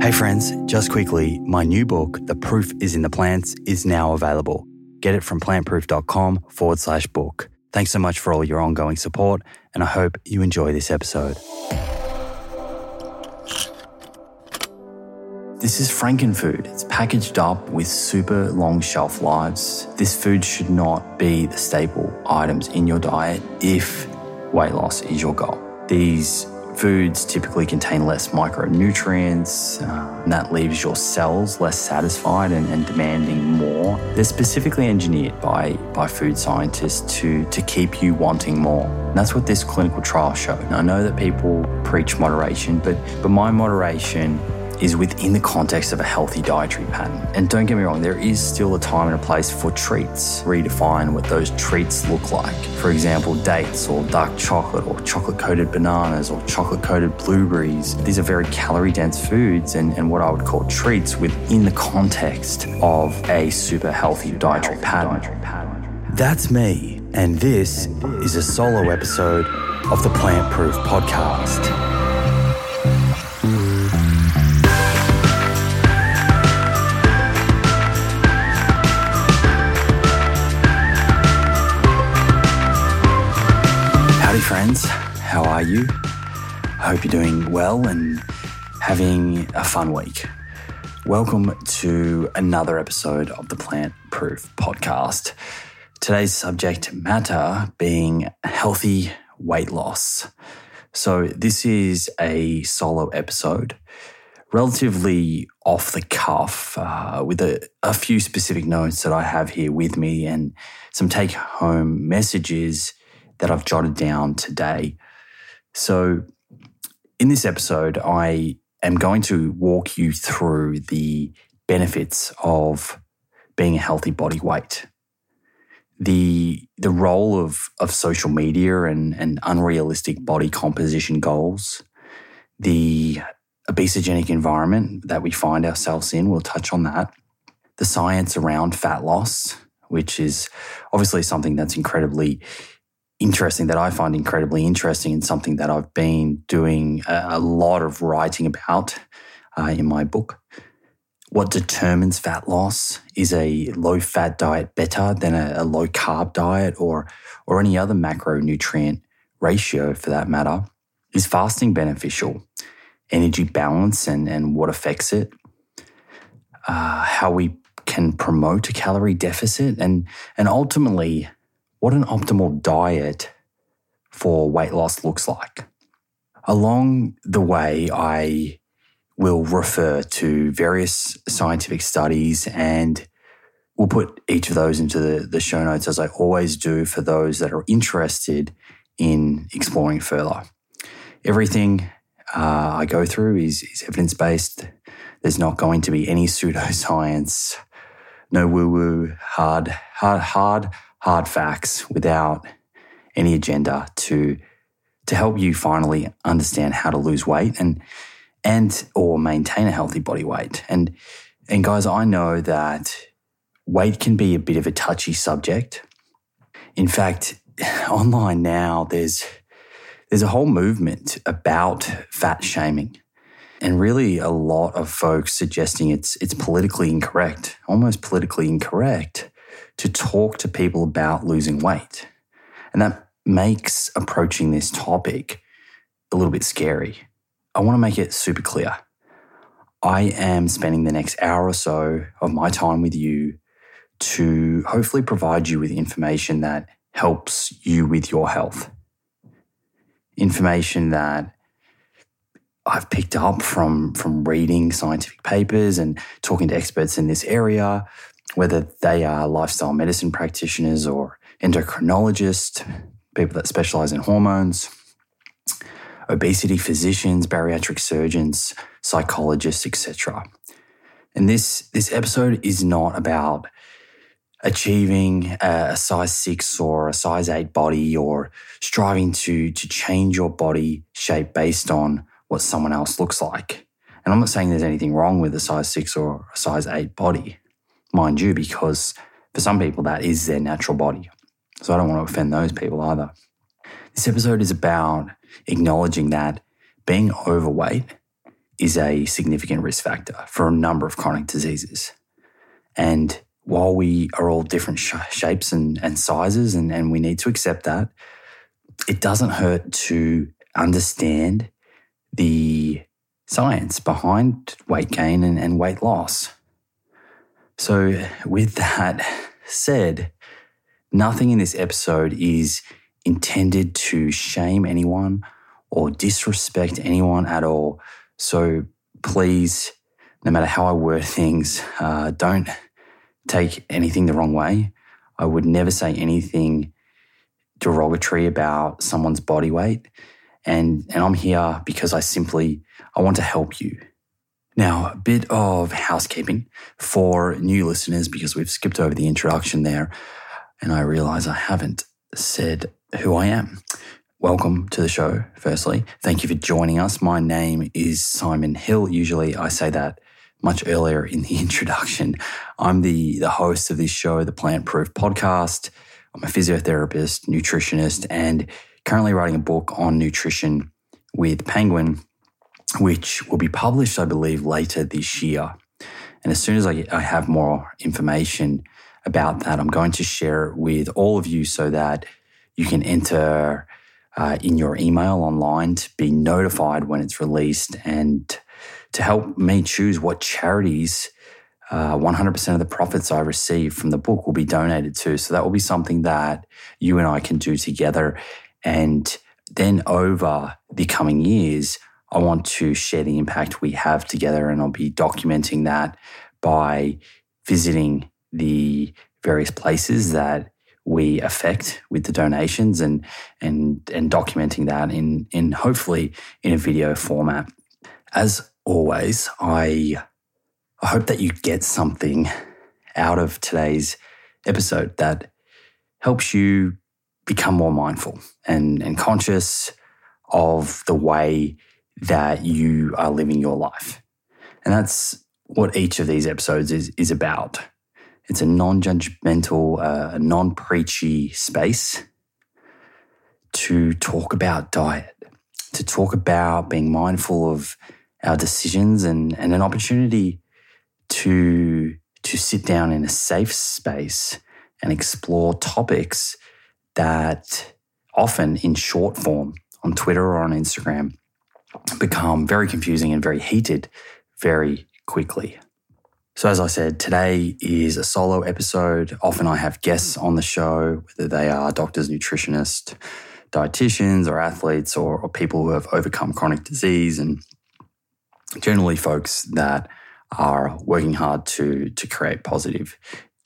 Hey, friends, just quickly, my new book, The Proof is in the Plants, is now available. Get it from plantproof.com forward slash book. Thanks so much for all your ongoing support, and I hope you enjoy this episode. This is Frankenfood. It's packaged up with super long shelf lives. This food should not be the staple items in your diet if weight loss is your goal. These foods typically contain less micronutrients, uh, and that leaves your cells less satisfied and, and, demanding more. They're specifically engineered by, by food scientists to, to keep you wanting more. And that's what this clinical trial showed. I know that people preach moderation, but, but my moderation is within the context of a healthy dietary pattern. And don't get me wrong, there is still a time and a place for treats. Redefine what those treats look like. For example, dates or dark chocolate or chocolate coated bananas or chocolate coated blueberries. These are very calorie dense foods and, and what I would call treats within the context of a super healthy dietary pattern. That's me, and this is a solo episode of the Plant Proof Podcast. Howdy, friends. How are you? I hope you're doing well and having a fun week. Welcome to another episode of the Plant Proof Podcast. Today's subject matter being healthy weight loss. So, this is a solo episode, relatively off the cuff, uh, with a, a few specific notes that I have here with me and some take home messages that I've jotted down today. So, in this episode, I am going to walk you through the benefits of being a healthy body weight, the the role of of social media and, and unrealistic body composition goals, the obesogenic environment that we find ourselves in. We'll touch on that. The science around fat loss, which is obviously something that's incredibly interesting that I find incredibly interesting and something that I've been doing a, a lot of writing about uh, in my book. What determines fat loss? Is a low fat diet better than a, a low carb diet or, or any other macronutrient ratio for that matter? Is fasting beneficial? Energy balance and, and what affects it? Uh, how we can promote a calorie deficit and, and ultimately what an optimal diet for weight loss looks like. Along the way, I will refer to various scientific studies and we'll put each of those into the, the show notes as I always do for those that are interested in exploring further. Everything uh, I go through is, is evidence based. There's not going to be any pseudoscience, no woo woo, hard, hard, hard hard facts without any agenda to to help you finally understand how to lose weight and and or maintain a healthy body weight. And and guys, I know that weight can be a bit of a touchy subject. In fact, online now there's there's a whole movement about fat shaming. And really a lot of folks suggesting it's it's politically incorrect, almost politically incorrect to talk to people about losing weight. And that makes approaching this topic a little bit scary. I want to make it super clear. I am spending the next hour or so of my time with you to hopefully provide you with information that helps you with your health. Information that I've picked up from, from reading scientific papers and talking to experts in this area, whether they are lifestyle medicine practitioners or endocrinologists, people that specialize in hormones, obesity physicians, bariatric surgeons, psychologists, etc. And this this episode is not about achieving a size 6 or a size 8 body or striving to to change your body shape based on what someone else looks like. And I'm not saying there's anything wrong with a size 6 or a size 8 body mind you, because for some people that is their natural body. So I don't want to offend those people either. This episode is about acknowledging that being overweight is a significant risk factor for a number of chronic diseases. And while we are all different sh- shapes and, and sizes, and, and we need to accept that, it doesn't hurt to understand the science behind weight gain and, and weight loss. So, with that said, nothing in this episode is intended to shame anyone or disrespect anyone at all. So, please, no matter how I word things, uh, don't take anything the wrong way. I would never say anything derogatory about someone's body weight. And, and I'm here because I simply, I want to help you. Now, a bit of housekeeping for new listeners because we've skipped over the introduction there. And I realize I haven't said who I am. Welcome to the show, firstly. Thank you for joining us. My name is Simon Hill. Usually I say that much earlier in the introduction. I'm the, the host of this show, the Plant Proof Podcast. I'm a physiotherapist, nutritionist, and currently writing a book on nutrition with Penguin, which will be published, I believe, later this year. And as soon as I, I have more information about that, I'm going to share it with all of you so that you can enter uh, in your email online to be notified when it's released and to help me choose what charities uh, 100% of the profits I receive from the book will be donated to. So that will be something that you and I can do together. And then over the coming years, I want to share the impact we have together. And I'll be documenting that by visiting the various places that we affect with the donations and and and documenting that in in hopefully in a video format. As always, I I hope that you get something out of today's episode that helps you become more mindful and, and conscious of the way that you are living your life. And that's what each of these episodes is, is about. It's a non judgmental, uh, non preachy space to talk about diet, to talk about being mindful of our decisions and, and an opportunity to, to sit down in a safe space and explore topics that often in short form on Twitter or on Instagram become very confusing and very heated very quickly. So, as I said, today is a solo episode. Often I have guests on the show, whether they are doctors, nutritionists, dietitians, or athletes, or, or people who have overcome chronic disease, and generally folks that are working hard to, to create positive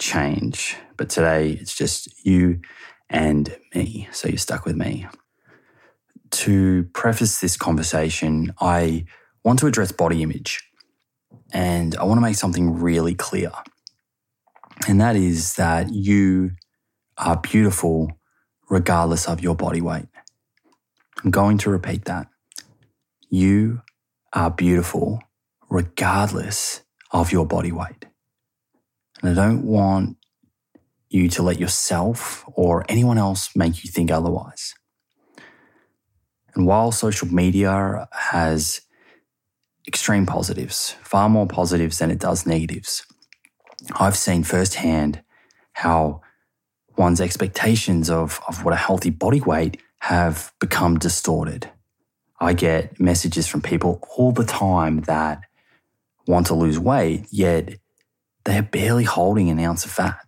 change. But today it's just you and me. So you're stuck with me. To preface this conversation, I want to address body image and I want to make something really clear. And that is that you are beautiful regardless of your body weight. I'm going to repeat that. You are beautiful regardless of your body weight. And I don't want you to let yourself or anyone else make you think otherwise. And while social media has extreme positives, far more positives than it does negatives, I've seen firsthand how one's expectations of, of what a healthy body weight have become distorted. I get messages from people all the time that want to lose weight, yet they are barely holding an ounce of fat.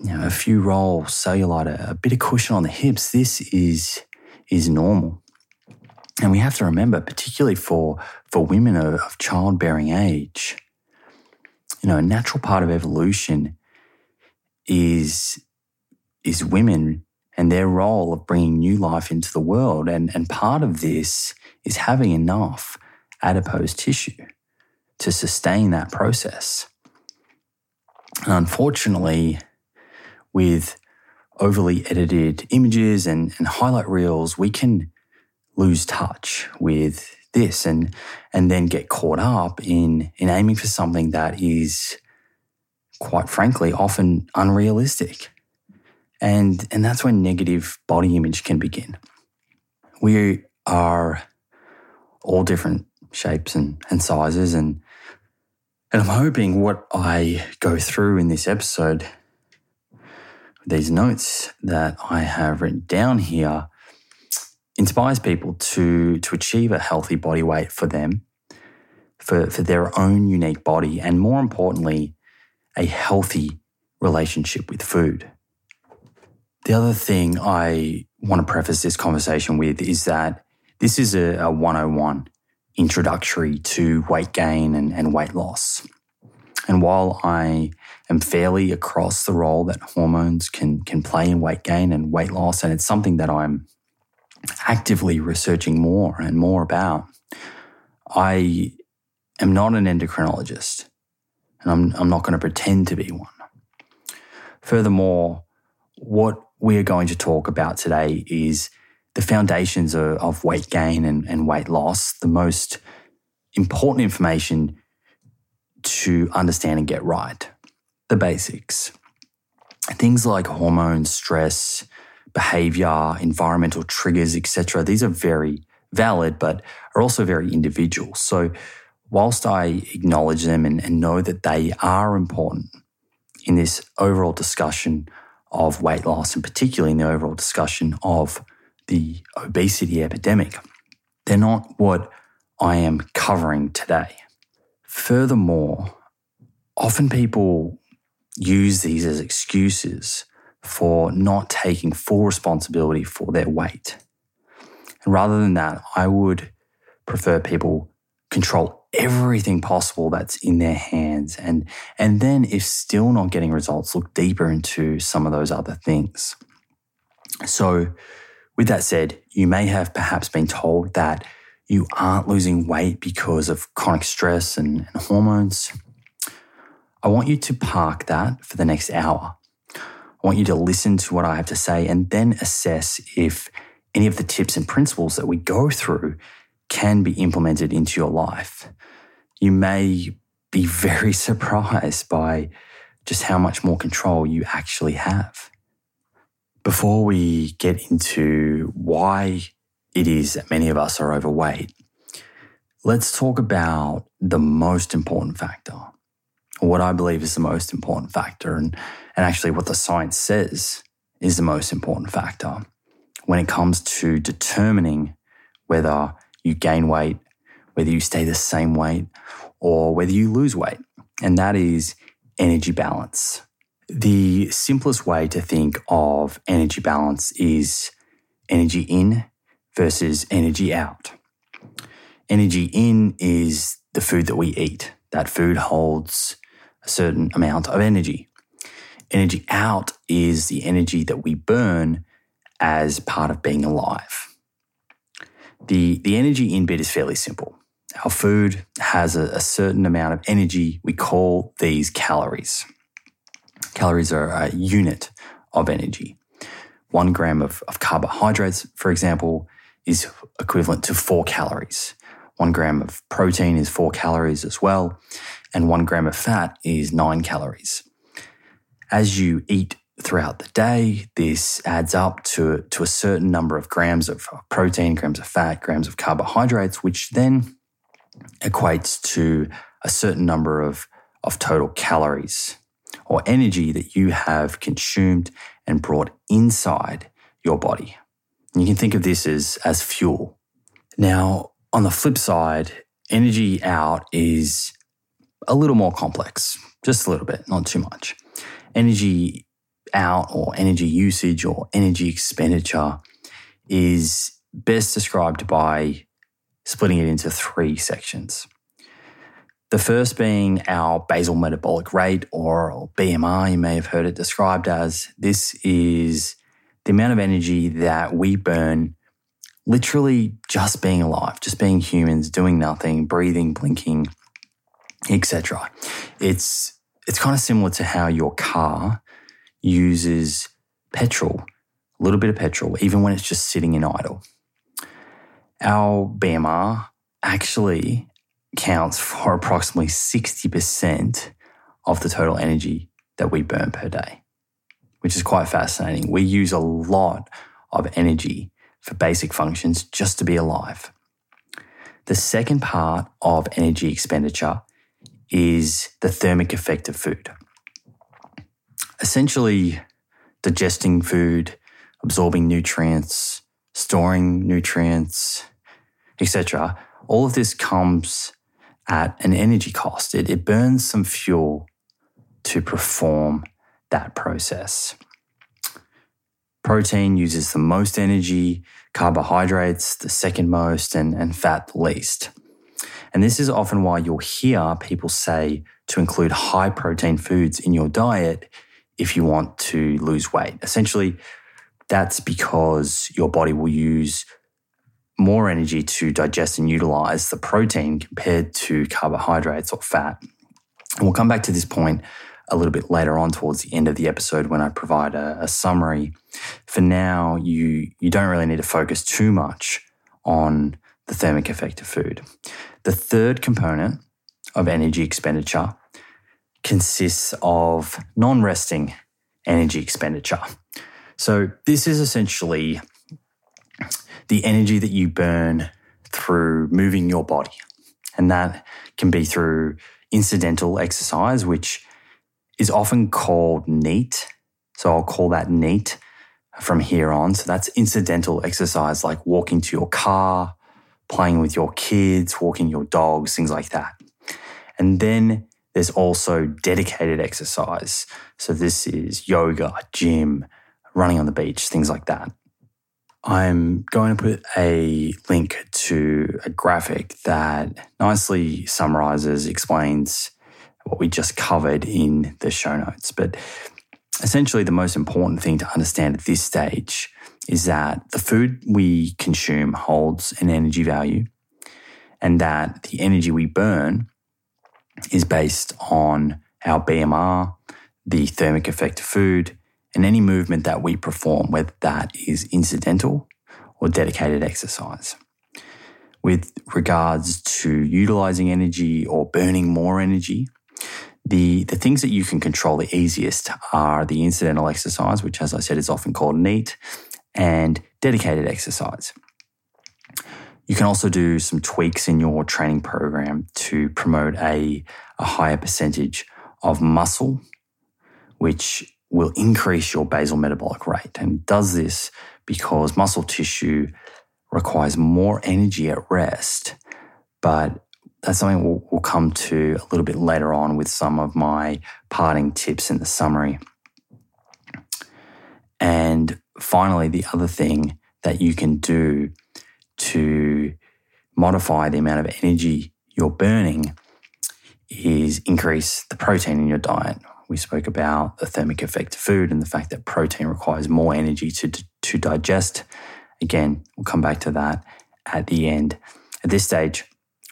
You know, a few rolls, cellulite, a bit of cushion on the hips. This is is normal, and we have to remember, particularly for for women of, of childbearing age, you know, a natural part of evolution is is women and their role of bringing new life into the world, and and part of this is having enough adipose tissue to sustain that process. And unfortunately, with overly edited images and, and highlight reels, we can lose touch with this and and then get caught up in in aiming for something that is quite frankly often unrealistic. And and that's when negative body image can begin. We are all different shapes and, and sizes. And, and I'm hoping what I go through in this episode, these notes that I have written down here, inspires people to, to achieve a healthy body weight for them, for, for their own unique body, and more importantly, a healthy relationship with food. The other thing I want to preface this conversation with is that this is a, a 101 introductory to weight gain and, and weight loss. And while I fairly across the role that hormones can, can play in weight gain and weight loss, and it's something that I'm actively researching more and more about, I am not an endocrinologist, and I'm, I'm not going to pretend to be one. Furthermore, what we are going to talk about today is the foundations of, of weight gain and, and weight loss, the most important information to understand and get right, the basics. Things like hormones, stress, behavior, environmental triggers, etc. These are very valid, but are also very individual. So, whilst I acknowledge them and, and know that they are important in this overall discussion of weight loss, and particularly in the overall discussion of the obesity epidemic. They're not what I am covering today. Furthermore, often people use these as excuses for not taking full responsibility for their weight. And rather than that, I would prefer people control everything possible that's in their hands and and then if still not getting results look deeper into some of those other things so with that said you may have perhaps been told that you aren't losing weight because of chronic stress and, and hormones i want you to park that for the next hour. I want you to listen to what i have to say and then assess if any of the tips and principles that we go through can be implemented into your life, you may be very surprised by just how much more control you actually have. Before we get into why it is that many of us are overweight, let's talk about the most important factor, or what I believe is the most important factor, and, and actually what the science says is the most important factor when it comes to determining whether you gain weight, whether you stay the same weight, or whether you lose weight. And that is energy balance. The simplest way to think of energy balance is energy in versus energy out. Energy in is the food that we eat. That food holds a certain amount of energy. Energy out is the energy that we burn as part of being alive. The, the energy in bit is fairly simple. Our food has a, a certain amount of energy. We call these calories. Calories are a unit of energy. One gram of, of carbohydrates, for example, is equivalent to four calories. One gram of protein is four calories as well. And one gram of fat is nine calories. As you eat throughout the day. This adds up to, to a certain number of grams of protein, grams of fat, grams of carbohydrates, which then equates to a certain number of, of total calories or energy that you have consumed and brought inside your body. You can think of this as, as fuel. Now, on the flip side, energy out is a little more complex, just a little bit, not too much. Energy out or energy usage or energy expenditure is best described by splitting it into three sections. The first being our basal metabolic rate or BMR, you may have heard it described as. This is the amount of energy that we burn literally just being alive, just being humans, doing nothing, breathing, blinking, etc. It's it's kind of similar to how your car uses petrol, a little bit of petrol, even when it's just sitting in idle. Our BMR actually counts for approximately 60% of the total energy that we burn per day, which is quite fascinating. We use a lot of energy for basic functions just to be alive. The second part of energy expenditure is the thermic effect of food. Essentially, digesting food, absorbing nutrients, storing nutrients, etc. All of this comes at an energy cost. It, it burns some fuel to perform that process. Protein uses the most energy, carbohydrates the second most, and, and fat the least. And this is often why you'll hear people say to include high protein foods in your diet if you want to lose weight. Essentially, that's because your body will use more energy to digest and utilize the protein compared to carbohydrates or fat. And we'll come back to this point a little bit later on towards the end of the episode when I provide a, a summary. For now, you, you don't really need to focus too much on the thermic effect of food. The third component of energy expenditure consists of non resting energy expenditure. So, this is essentially the energy that you burn through moving your body. And that can be through incidental exercise, which is often called NEAT. So I'll call that NEAT from here on. So that's incidental exercise like walking to your car, playing with your kids, walking your dogs, things like that. And then there's also dedicated exercise. So this is yoga, gym, running on the beach, things like that. I'm going to put a link to a graphic that nicely summarizes, explains what we just covered in the show notes. But essentially, the most important thing to understand at this stage is that the food we consume holds an energy value and that the energy we burn is based on our BMR, the thermic effect of food, and any movement that we perform, whether that is incidental or dedicated exercise. With regards to utilizing energy or burning more energy, the, the things that you can control the easiest are the incidental exercise, which, as I said, is often called NEAT, and dedicated exercise. You can also do some tweaks in your training program to promote a, a higher percentage of muscle, which will increase your basal metabolic rate. And does this because muscle tissue requires more energy at rest. But that's something we'll, we'll come to a little bit later on with some of my parting tips in the summary. And finally, the other thing that you can do to modify the amount of energy you're burning is increase the protein in your diet. We spoke about the thermic effect of food and the fact that protein requires more energy to, to digest. Again, we'll come back to that at the end. At this stage,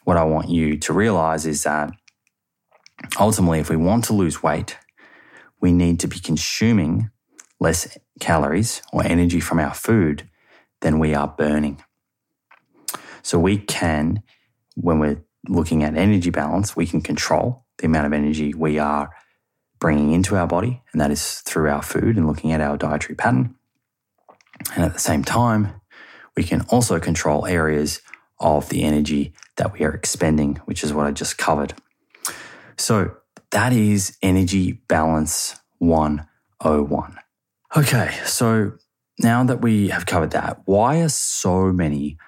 what I want you to realize is that ultimately, if we want to lose weight, we need to be consuming less calories or energy from our food than we are burning. So we can, when we're looking at energy balance, we can control the amount of energy we are bringing into our body, and that is through our food and looking at our dietary pattern. And at the same time, we can also control areas of the energy that we are expending, which is what I just covered. So that is energy balance 101. Okay, so now that we have covered that, why are so many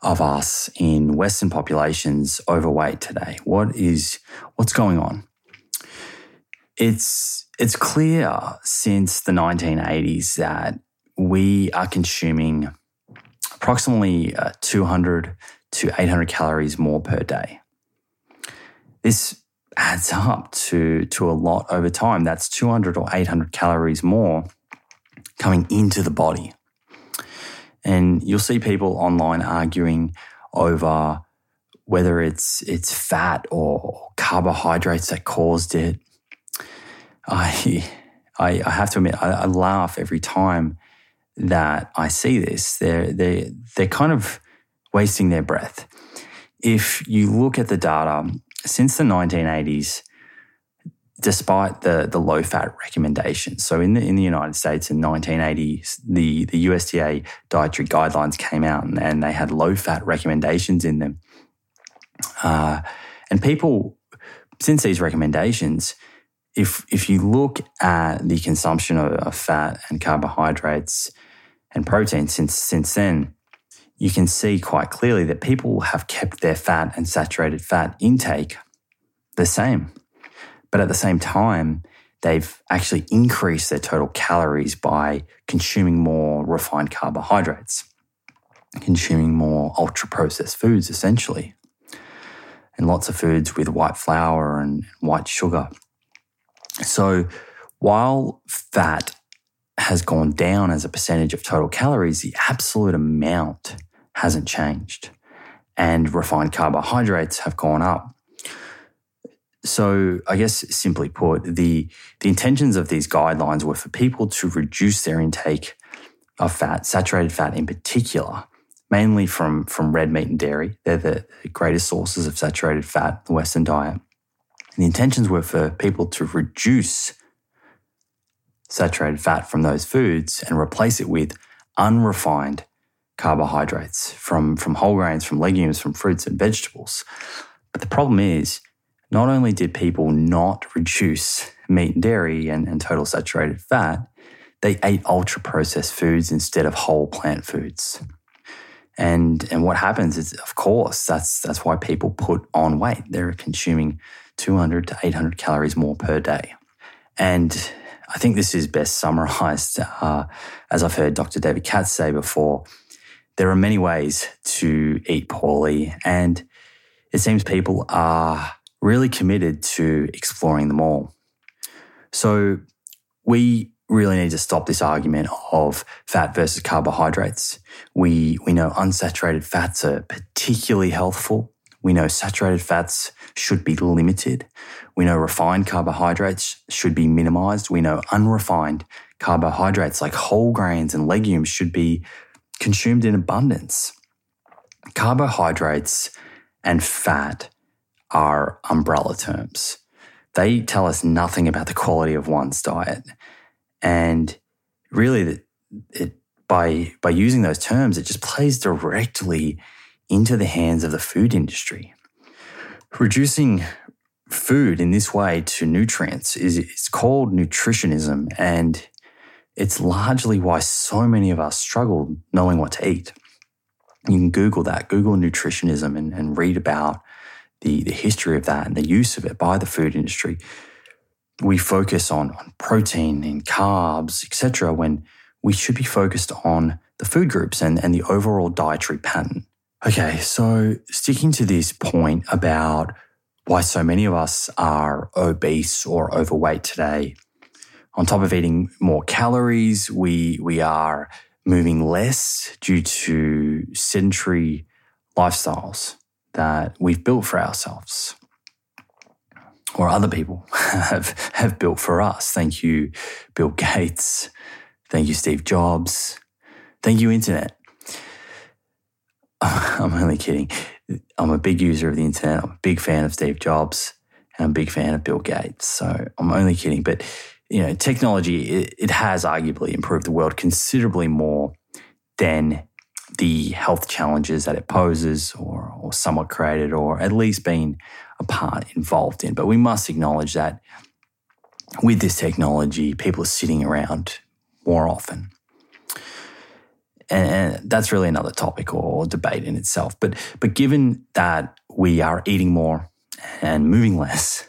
of us in Western populations overweight today? What is what's going on? It's it's clear since the 1980s that we are consuming approximately uh, 200 to 800 calories more per day. This adds up to, to a lot over time. That's 200 or 800 calories more coming into the body. And you'll see people online arguing over whether it's it's fat or carbohydrates that caused it. I I, I have to admit, I, I, laugh every time that I see this. They're they they're kind of wasting their breath. If you look at the data since the 1980s, despite the the low fat recommendations, so in the in the United States in 1980, the the USDA dietary guidelines came out and, and they had low fat recommendations in them. Uh, and people, since these recommendations, if if you look at the consumption of, of fat and carbohydrates and protein since since then, you can see quite clearly that people have kept their fat and saturated fat intake the same. But at the same time, they've actually increased their total calories by consuming more refined carbohydrates, consuming more ultra processed foods, essentially, and lots of foods with white flour and white sugar. So while fat has gone down as a percentage of total calories, the absolute amount hasn't changed. And refined carbohydrates have gone up. So, I guess simply put, the, the intentions of these guidelines were for people to reduce their intake of fat, saturated fat in particular, mainly from, from red meat and dairy. They're the greatest sources of saturated fat in the Western diet. And the intentions were for people to reduce saturated fat from those foods and replace it with unrefined carbohydrates from, from whole grains, from legumes, from fruits and vegetables. But the problem is, not only did people not reduce meat and dairy and, and total saturated fat, they ate ultra processed foods instead of whole plant foods. And, and what happens is, of course, that's, that's why people put on weight. They're consuming 200 to 800 calories more per day. And I think this is best summarized, uh, as I've heard Dr. David Katz say before. There are many ways to eat poorly, and it seems people are really committed to exploring them all. So we really need to stop this argument of fat versus carbohydrates. We, we know unsaturated fats are particularly healthful. We know saturated fats should be limited. We know refined carbohydrates should be minimized. We know unrefined carbohydrates like whole grains and legumes should be consumed in abundance. Carbohydrates and fat are umbrella terms. They tell us nothing about the quality of one's diet. And really, it, by, by using those terms, it just plays directly into the hands of the food industry. Reducing food in this way to nutrients is it's called nutritionism and it's largely why so many of us struggle knowing what to eat. You can Google that, Google nutritionism and, and read about the, the history of that and the use of it by the food industry. We focus on, on protein and carbs, etc., when we should be focused on the food groups and, and the overall dietary pattern. Okay, so sticking to this point about why so many of us are obese or overweight today. On top of eating more calories, we, we are moving less due to sedentary lifestyles that we've built for ourselves or other people have, have built for us. Thank you, Bill Gates. Thank you, Steve Jobs. Thank you, Internet. I'm only kidding. I'm a big user of the internet. I'm a big fan of Steve Jobs and I'm a big fan of Bill Gates. So I'm only kidding. But, you know, technology, it, it has arguably improved the world considerably more than the health challenges that it poses or, or somewhat created or at least been a part involved in. But we must acknowledge that with this technology, people are sitting around more often and that's really another topic or debate in itself. But but given that we are eating more and moving less,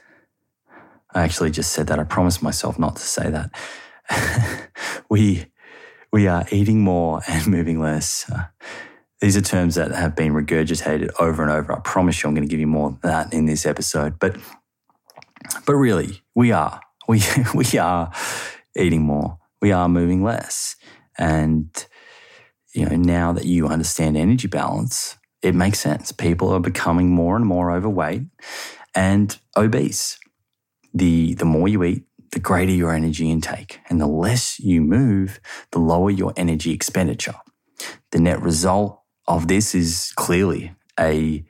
I actually just said that. I promised myself not to say that. we we are eating more and moving less. These are terms that have been regurgitated over and over. I promise you, I'm going to give you more of that in this episode. But but really, we are we we are eating more. We are moving less, and you know, now that you understand energy balance, it makes sense. People are becoming more and more overweight and obese. The, the more you eat, the greater your energy intake. And the less you move, the lower your energy expenditure. The net result of this is clearly a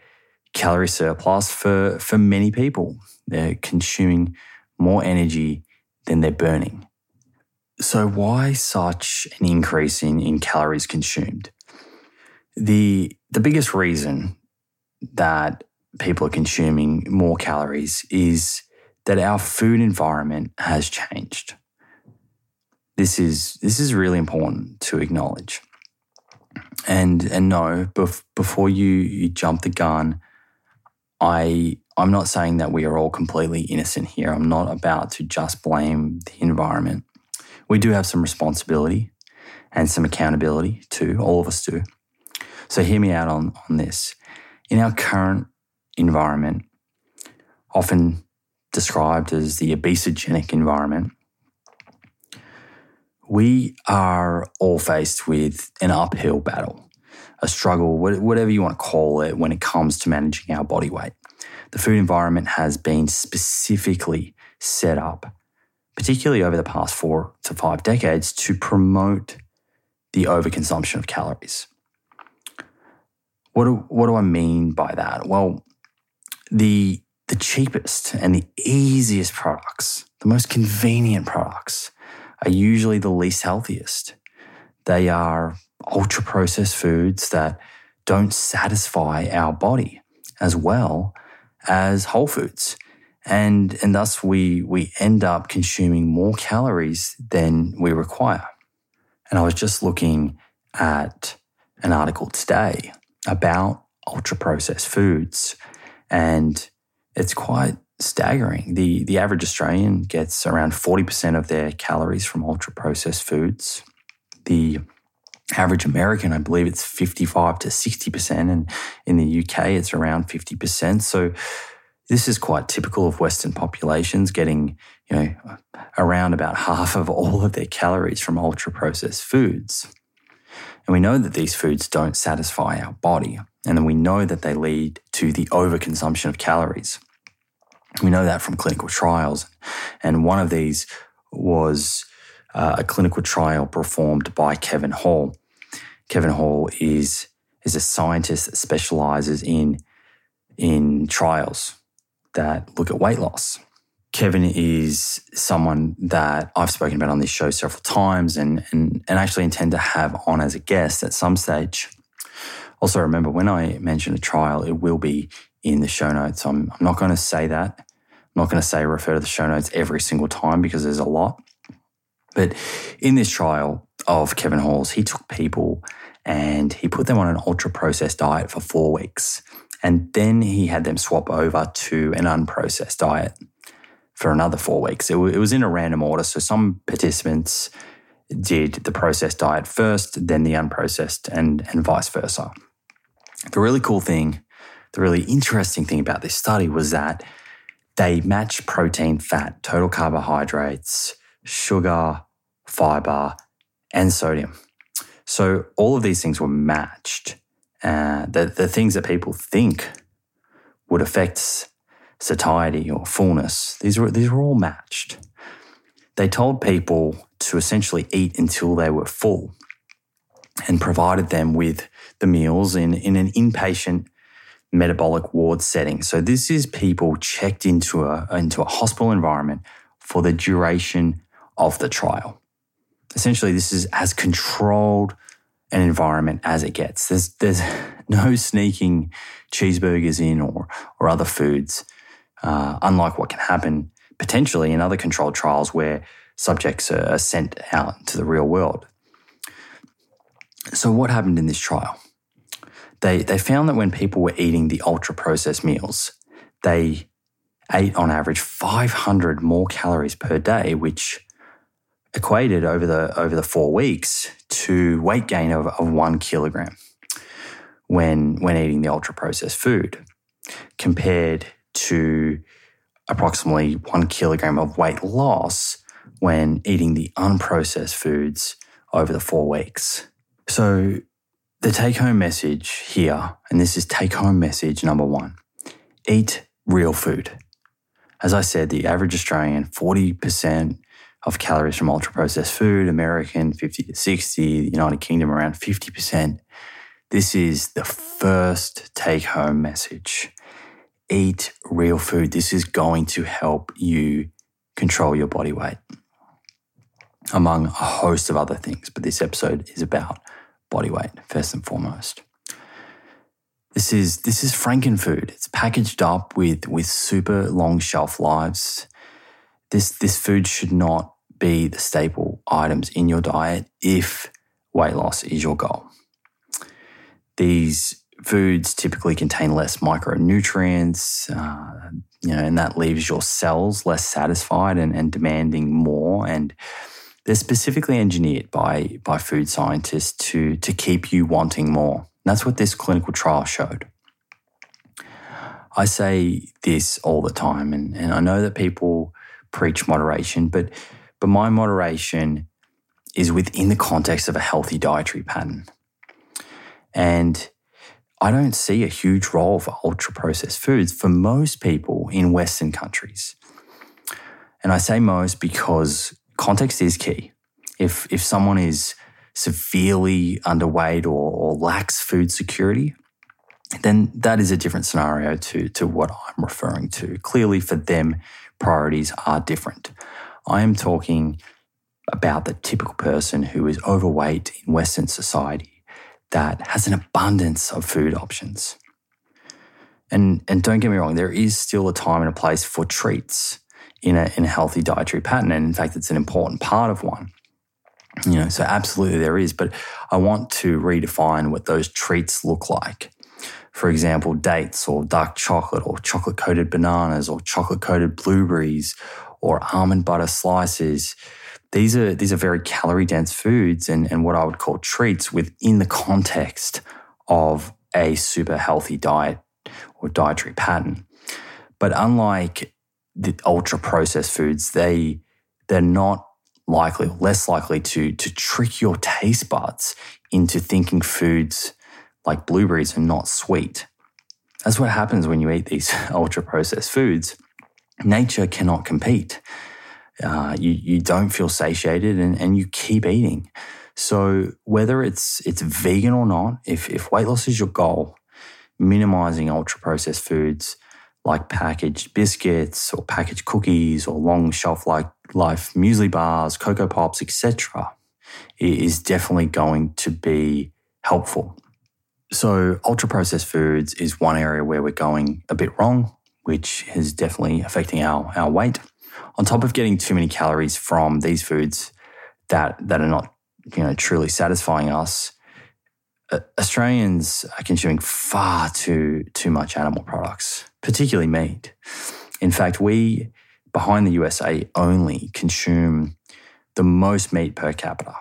calorie surplus for, for many people. They're consuming more energy than they're burning. So, why such an increase in, in calories consumed? The, the biggest reason that people are consuming more calories is that our food environment has changed. This is this is really important to acknowledge. And and no, bef- before you, you jump the gun, I I'm not saying that we are all completely innocent here. I'm not about to just blame the environment. We do have some responsibility and some accountability too. All of us do. So hear me out on, on this. In our current environment, often described as the obesogenic environment, we are all faced with an uphill battle, a struggle, whatever you want to call it, when it comes to managing our body weight. The food environment has been specifically set up, particularly over the past four to five decades, to promote the overconsumption of calories. What do, what do I mean by that? Well, the, the cheapest and the easiest products, the most convenient products, are usually the least healthiest. They are ultra processed foods that don't satisfy our body as well as whole foods. And, and thus we, we end up consuming more calories than we require. And I was just looking at an article today about ultra processed foods and it's quite staggering. The, the average Australian gets around 40% of their calories from ultra processed foods. The average American, I believe it's 55 to 60%. And in the UK, it's around 50%. So this is quite typical of Western populations getting, you know, around about half of all of their calories from ultra processed foods. And we know that these foods don't satisfy our body. And then we know that they lead to the overconsumption of calories. We know that from clinical trials. And one of these was uh, a clinical trial performed by Kevin Hall. Kevin Hall is, is a scientist that specializes in, in trials that look at weight loss. Kevin is someone that I've spoken about on this show several times and, and, and actually intend to have on as a guest at some stage. Also, remember when I mention a trial, it will be in the show notes. I'm, I'm not going to say that. I'm not going to say refer to the show notes every single time because there's a lot. But in this trial of Kevin Hall's, he took people and he put them on an ultra processed diet for four weeks. And then he had them swap over to an unprocessed diet for another four weeks. It, w- it was in a random order. So some participants did the processed diet first, then the unprocessed, and, and vice versa. The really cool thing the really interesting thing about this study was that they matched protein, fat, total carbohydrates, sugar, fiber, and sodium. So all of these things were matched. Uh, the, the things that people think would affect satiety or fullness, these were, these were all matched. They told people to essentially eat until they were full and provided them with the meals in, in an inpatient metabolic ward setting. So this is people checked into a into a hospital environment for the duration of the trial. Essentially, this is as controlled an environment as it gets. There's there's no sneaking cheeseburgers in or or other foods, uh, unlike what can happen potentially in other controlled trials where subjects are sent out to the real world. So, what happened in this trial? they, they found that when people were eating the ultra processed meals, they ate on average 500 more calories per day, which equated over the over the four weeks to weight gain of, of one kilogram when when eating the ultra processed food, compared to approximately one kilogram of weight loss when eating the unprocessed foods over the four weeks. So the take home message here, and this is take home message number one eat real food. As I said, the average Australian, 40% of calories from ultra processed food, American 50 to 60, the United Kingdom around 50%. This is the first take home message. Eat real food. This is going to help you control your body weight, among a host of other things. But this episode is about body weight, first and foremost. This is this is frankenfood. It's packaged up with with super long shelf lives. This this food should not be the staple items in your diet if weight loss is your goal. These foods typically contain less micronutrients, uh, you know, and that leaves your cells less satisfied and, and demanding more. And they're specifically engineered by by food scientists to to keep you wanting more. And That's what this clinical trial showed. I say this all the time, and, and I know that people preach moderation, but but my moderation is within the context of a healthy dietary pattern. And I don't see a huge role for ultra processed foods for most people in Western countries. And I say most because context is key. If, if someone is severely underweight or, or lacks food security, then that is a different scenario to, to what I'm referring to. Clearly, for them, priorities are different. I am talking about the typical person who is overweight in Western society that has an abundance of food options. And, and don't get me wrong, there is still a time and a place for treats in a, in a healthy dietary pattern. And in fact, it's an important part of one. You know, so absolutely there is, but I want to redefine what those treats look like. For example, dates or dark chocolate or chocolate coated bananas or chocolate coated blueberries or almond butter slices. These are these are very calorie dense foods and, and what I would call treats within the context of a super healthy diet or dietary pattern. But unlike the ultra processed foods, they they're not likely less likely to to trick your taste buds into thinking foods like blueberries are not sweet. That's what happens when you eat these ultra processed foods. Nature cannot compete. Uh, you you don't feel satiated and, and you keep eating. So whether it's it's vegan or not, if if weight loss is your goal, minimizing ultra processed foods like packaged biscuits or packaged cookies or long shelf life muesli bars, Coco Pops, etc., is definitely going to be helpful. So, ultra processed foods is one area where we're going a bit wrong, which is definitely affecting our, our weight. On top of getting too many calories from these foods that, that are not you know, truly satisfying us, uh, Australians are consuming far too too much animal products, particularly meat. In fact, we behind the USA only consume the most meat per capita.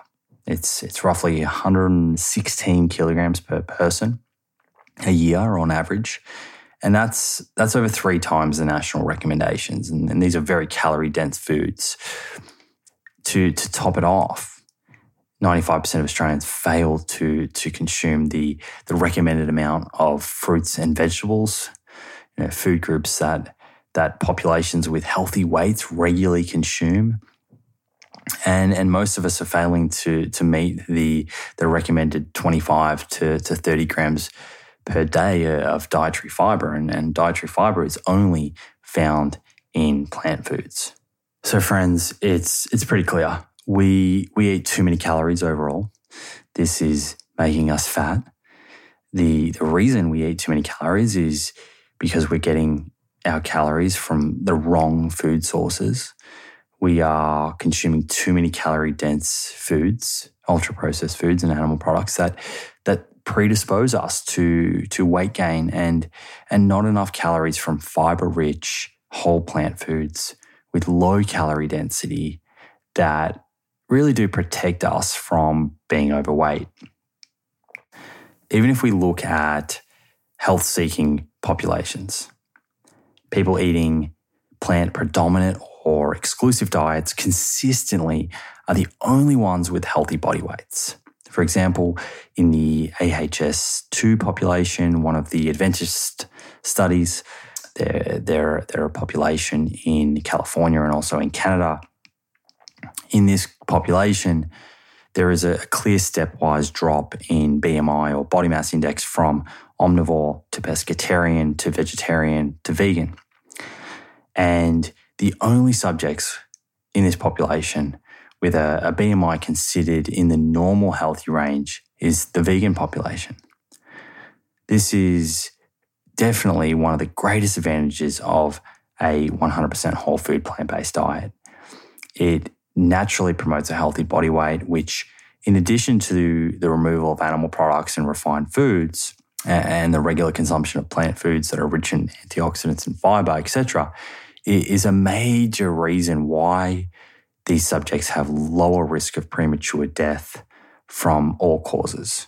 It's it's roughly 116 kilograms per person a year on average. And that's that's over three times the national recommendations. And, and these are very calorie dense foods. To to top it off, 95% of Australians fail to, to consume the, the recommended amount of fruits and vegetables, you know, food groups that, that populations with healthy weights regularly consume. And, and most of us are failing to, to meet the, the recommended 25 to, to 30 grams per day of dietary fiber. And, and dietary fiber is only found in plant foods. So, friends, it's, it's pretty clear we we eat too many calories overall. This is making us fat. The the reason we eat too many calories is because we're getting our calories from the wrong food sources. We are consuming too many calorie dense foods, ultra processed foods and animal products that that predispose us to to weight gain and and not enough calories from fiber rich whole plant foods with low calorie density that really do protect us from being overweight. Even if we look at health seeking populations, people eating plant predominant or exclusive diets consistently are the only ones with healthy body weights. For example, in the AHS2 population, one of the Adventist studies, they're, they're, they're a population in California and also in Canada in this population, there is a clear stepwise drop in BMI or body mass index from omnivore to pescatarian to vegetarian to vegan. And the only subjects in this population with a, a BMI considered in the normal healthy range is the vegan population. This is definitely one of the greatest advantages of a 100% whole food plant based diet. It naturally promotes a healthy body weight, which, in addition to the removal of animal products and refined foods, and the regular consumption of plant foods that are rich in antioxidants and fiber, etc., is a major reason why these subjects have lower risk of premature death from all causes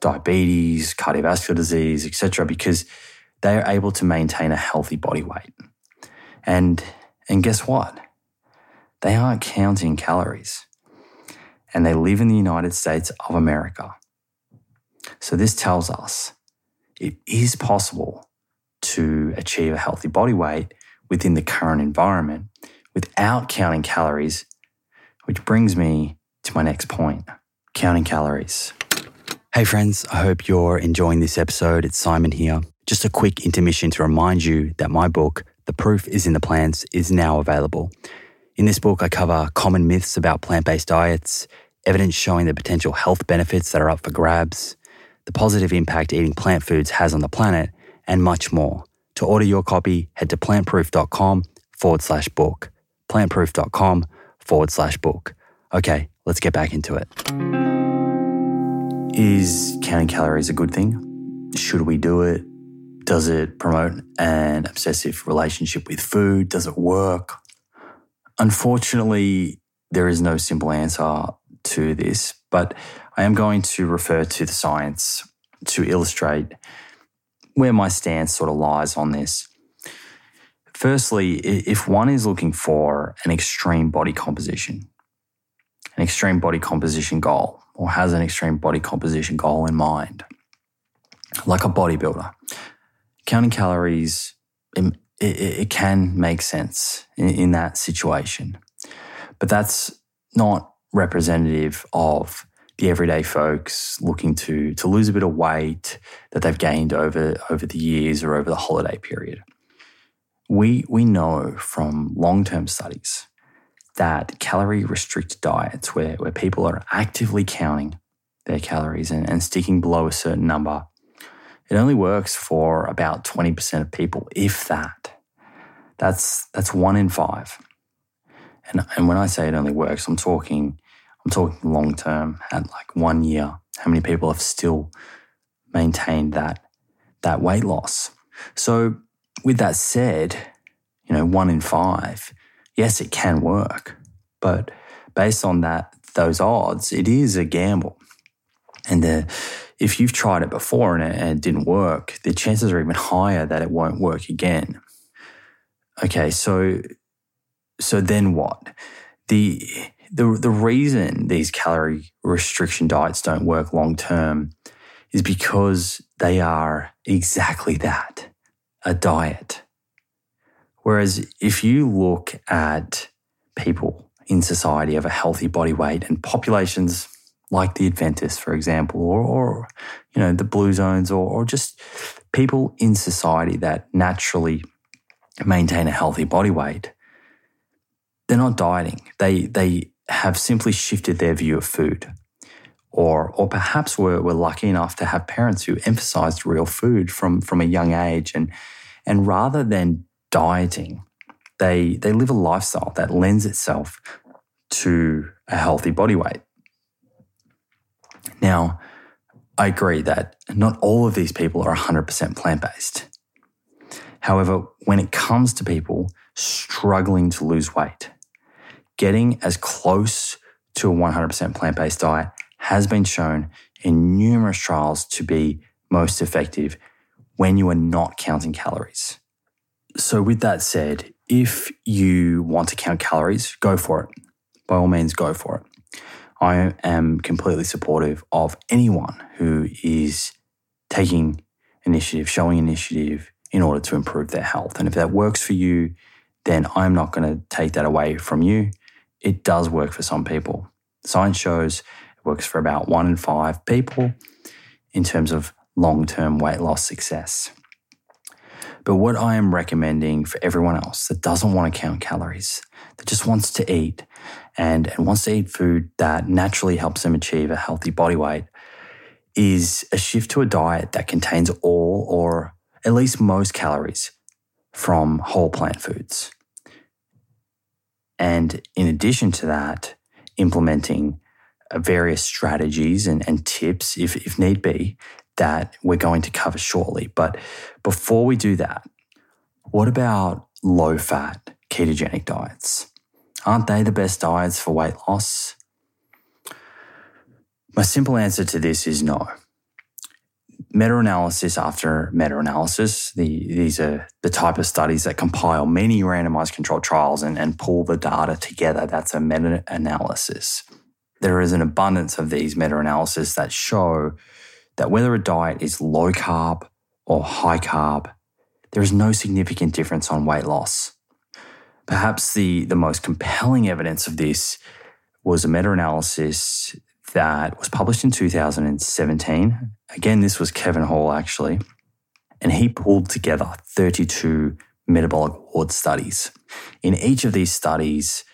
diabetes, cardiovascular disease, etc., because they are able to maintain a healthy body weight. And, and guess what? They aren't counting calories. And they live in the United States of America. So this tells us it is possible to achieve a healthy body weight within the current environment without counting calories, which brings me to my next point counting calories. Hey, friends, I hope you're enjoying this episode. It's Simon here. Just a quick intermission to remind you that my book, The Proof is in the Plants, is now available. In this book, I cover common myths about plant based diets, evidence showing the potential health benefits that are up for grabs, the positive impact eating plant foods has on the planet, and much more. To order your copy, head to plantproof.com forward slash book. Plantproof.com forward slash book. Okay, let's get back into it. Is counting calories a good thing? Should we do it? Does it promote an obsessive relationship with food? Does it work? Unfortunately, there is no simple answer to this, but I am going to refer to the science to illustrate where my stance sort of lies on this. Firstly, if one is looking for an extreme body composition, an extreme body composition goal, or has an extreme body composition goal in mind, like a bodybuilder, counting calories, um, it, it, it can make sense in, in that situation. But that's not representative of the everyday folks looking to to lose a bit of weight that they've gained over over the years or over the holiday period. We we know from long-term studies that calorie restricted diets where, where people are actively counting their calories and, and sticking below a certain number, it only works for about 20% of people, if that. That's that's one in five. And, and when I say it only works, I'm talking I'm talking long term at like one year. How many people have still maintained that that weight loss? So with that said, you know, one in five, yes, it can work, but based on that those odds, it is a gamble. And the, if you've tried it before and it, and it didn't work, the chances are even higher that it won't work again. Okay, so so then what? The the, the reason these calorie restriction diets don't work long term is because they are exactly that a diet. Whereas if you look at people in society of a healthy body weight and populations like the Adventists, for example, or, or you know, the blue zones, or, or just people in society that naturally maintain a healthy body weight, they're not dieting. They they have simply shifted their view of food. Or, or perhaps were, lucky enough to have parents who emphasized real food from, from a young age. And, and rather than dieting, they, they live a lifestyle that lends itself to a healthy body weight. Now, I agree that not all of these people are 100% plant based. However, when it comes to people struggling to lose weight, getting as close to a 100% plant based diet has been shown in numerous trials to be most effective when you are not counting calories. So, with that said, if you want to count calories, go for it. By all means, go for it. I am completely supportive of anyone who is taking initiative, showing initiative in order to improve their health. And if that works for you, then I'm not going to take that away from you it does work for some people. Science shows works for about one in five people in terms of long term weight loss success. But what I am recommending for everyone else that doesn't want to count calories, that just wants to eat and, and wants to eat food that naturally helps them achieve a healthy body weight, is a shift to a diet that contains all or at least most calories from whole plant foods. And in addition to that, implementing Uh, various strategies and, and tips, if, if need be, that we're going to cover shortly. But before we do that, what about low fat ketogenic diets? Aren't they the best diets for weight loss? My simple answer to this is no. Meta analysis after meta analysis, the, these are the type of studies that compile many randomized controlled trials and, and pull the data together. That's a meta analysis. There is an abundance of these meta analyses that show that whether a diet is low carb or high carb, there is no significant difference on weight loss. Perhaps the, the most compelling evidence of this was a meta analysis that was published in 2017. Again, this was Kevin Hall actually, and he pulled together 32 metabolic ward studies. In each of these studies,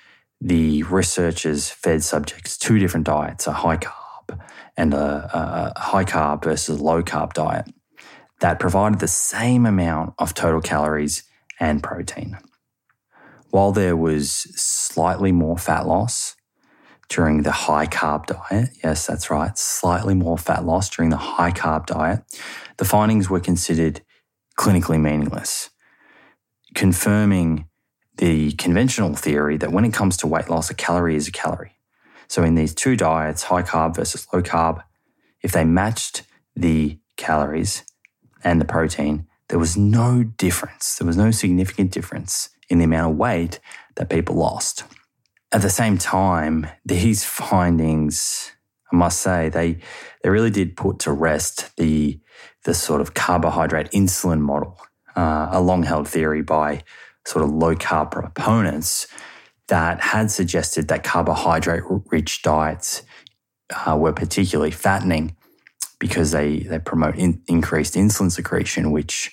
the researchers fed subjects two different diets, a high carb and a, a high carb versus low carb diet that provided the same amount of total calories and protein. While there was slightly more fat loss during the high carb diet, yes, that's right, slightly more fat loss during the high carb diet, the findings were considered clinically meaningless, confirming the conventional theory that when it comes to weight loss, a calorie is a calorie. So in these two diets, high carb versus low carb, if they matched the calories and the protein, there was no difference. There was no significant difference in the amount of weight that people lost. At the same time, these findings, I must say, they they really did put to rest the the sort of carbohydrate insulin model, uh, a long held theory by sort of low carb proponents that had suggested that carbohydrate rich diets uh, were particularly fattening because they, they promote in, increased insulin secretion, which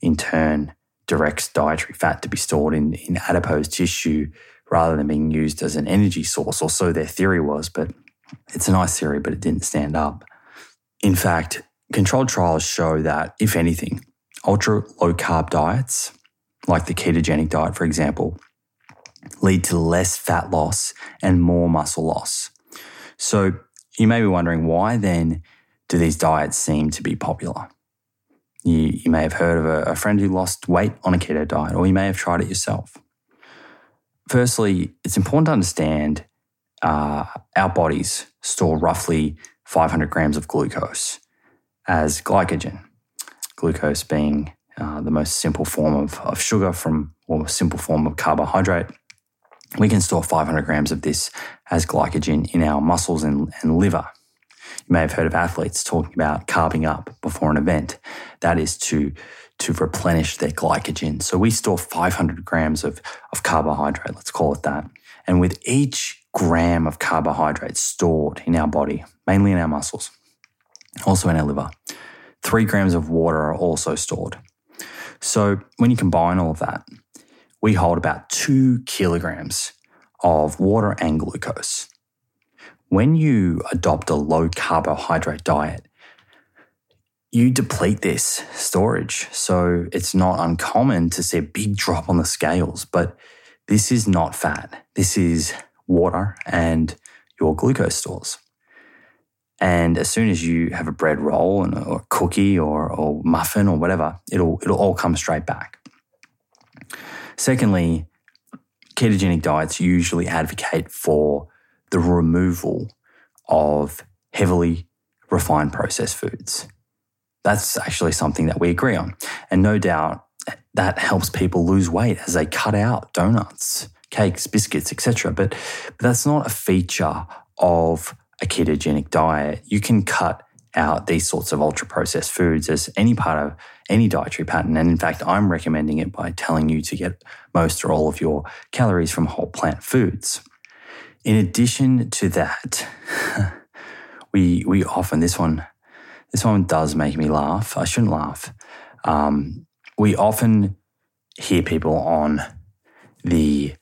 in turn directs dietary fat to be stored in, in adipose tissue rather than being used as an energy source, or so their theory was. But it's a nice theory, but it didn't stand up. In fact, controlled trials show that, if anything, ultra low carb diets, like the ketogenic diet, for example, lead to less fat loss and more muscle loss. So you may be wondering why then do these diets seem to be popular? You, you may have heard of a, a friend who lost weight on a keto diet, or you may have tried it yourself. Firstly, it's important to understand uh, our bodies store roughly 500 grams of glucose as glycogen, glucose being uh, the most simple form of, of sugar from, or simple form of carbohydrate we can store 500 grams of this as glycogen in our muscles and, and liver. You may have heard of athletes talking about carbing up before an event. That is to, to replenish their glycogen. So we store 500 grams of, of carbohydrate, let's call it that. And with each gram of carbohydrate stored in our body, mainly in our muscles, also in our liver, three grams of water are also stored. So when you combine all of that, we hold about two kilograms of water and glucose. When you adopt a low carbohydrate diet, you deplete this storage. So it's not uncommon to see a big drop on the scales, but this is not fat. This is water and your glucose stores. And as soon as you have a bread roll and or a cookie or, or muffin or whatever, it'll it'll all come straight back. Secondly, ketogenic diets usually advocate for the removal of heavily refined processed foods. That's actually something that we agree on. And no doubt that helps people lose weight as they cut out donuts, cakes, biscuits, etc. But, but that's not a feature of a ketogenic diet. You can cut out these sorts of ultra processed foods as any part of any dietary pattern. And in fact, I'm recommending it by telling you to get most or all of your calories from whole plant foods. In addition to that, we we often this one this one does make me laugh. I shouldn't laugh. Um, we often hear people on the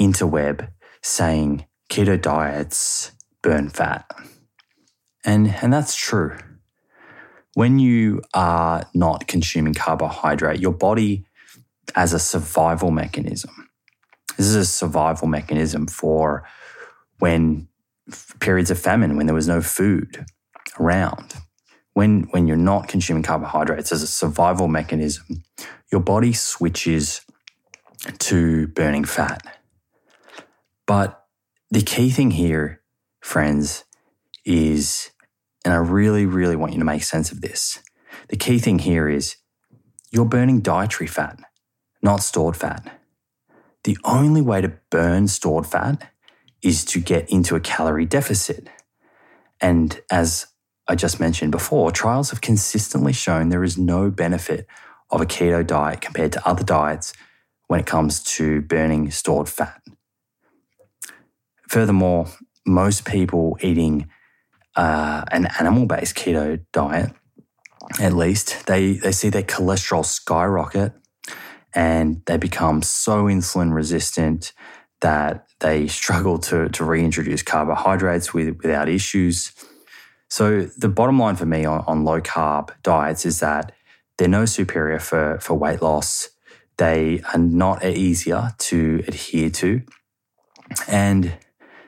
interweb saying keto diets burn fat. And, and that's true. when you are not consuming carbohydrate, your body, as a survival mechanism, this is a survival mechanism for when periods of famine, when there was no food around. When, when you're not consuming carbohydrates as a survival mechanism, your body switches to burning fat. But the key thing here, friends, is, and I really, really want you to make sense of this. The key thing here is you're burning dietary fat, not stored fat. The only way to burn stored fat is to get into a calorie deficit. And as I just mentioned before, trials have consistently shown there is no benefit of a keto diet compared to other diets when it comes to burning stored fat. Furthermore, most people eating uh, an animal based keto diet, at least, they, they see their cholesterol skyrocket and they become so insulin resistant that they struggle to, to reintroduce carbohydrates with, without issues. So, the bottom line for me on, on low carb diets is that they're no superior for, for weight loss. They are not easier to adhere to. And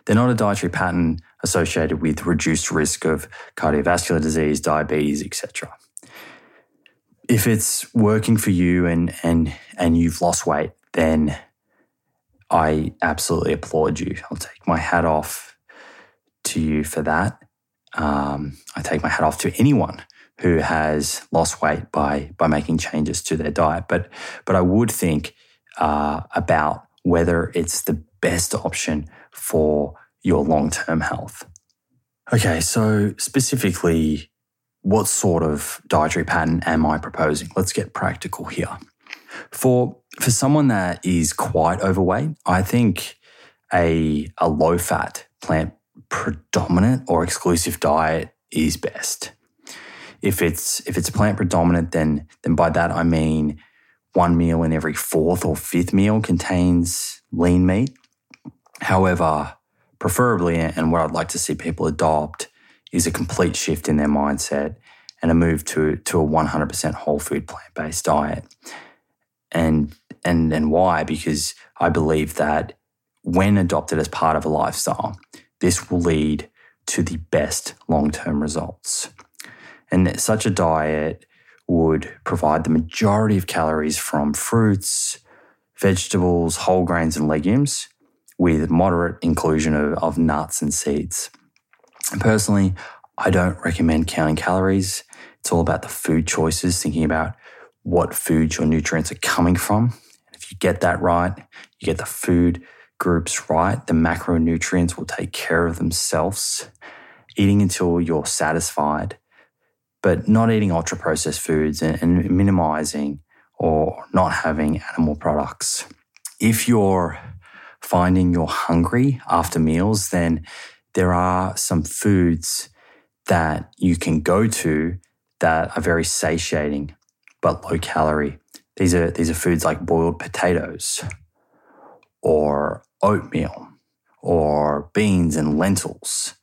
they're not a dietary pattern associated with reduced risk of cardiovascular disease, diabetes, etc. If it's working for you and and and you've lost weight, then I absolutely applaud you. I'll take my hat off to you for that. Um, I take my hat off to anyone who has lost weight by by making changes to their diet. But but I would think uh, about whether it's the best option for your long term health. Okay, so specifically, what sort of dietary pattern am I proposing? Let's get practical here. For for someone that is quite overweight, I think a a low fat plant predominant or exclusive diet is best. If it's if it's plant predominant, then then by that I mean one meal in every fourth or fifth meal contains lean meat. However, preferably, and what I'd like to see people adopt is a complete shift in their mindset and a move to to a 100% whole food plant based diet. And and and why? Because I believe that when adopted as part of a lifestyle, this will lead to the best long term results. And such a diet would provide the majority of calories from fruits, vegetables, whole grains, and legumes, with moderate inclusion of, of nuts and seeds. And personally, I don't recommend counting calories. It's all about the food choices, thinking about what foods your nutrients are coming from. If you get that right, you get the food groups right, the macronutrients will take care of themselves. Eating until you're satisfied but not eating ultra processed foods and, and minimizing or not having animal products. If you're finding you're hungry after meals, then there are some foods that you can go to that are very satiating but low calorie. These are these are foods like boiled potatoes or oatmeal or beans and lentils.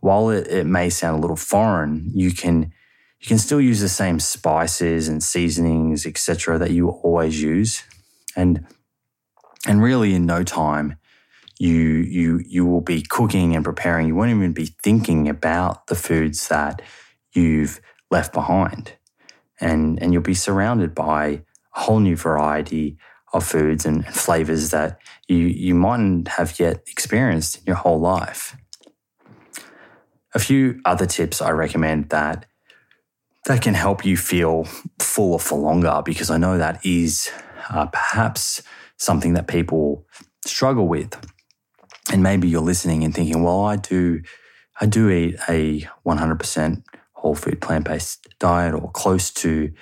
While it, it may sound a little foreign, you can you can still use the same spices and seasonings, etc., that you always use, and and really in no time, you you you will be cooking and preparing. You won't even be thinking about the foods that you've left behind, and and you'll be surrounded by a whole new variety of foods and, flavors that you you mightn't have yet experienced in your whole life. A few other tips I recommend that that can help you feel fuller for longer because I know that is uh, perhaps something that people struggle with. And maybe you're listening and thinking, well, I do, I do eat a 100% whole food plant based diet or close to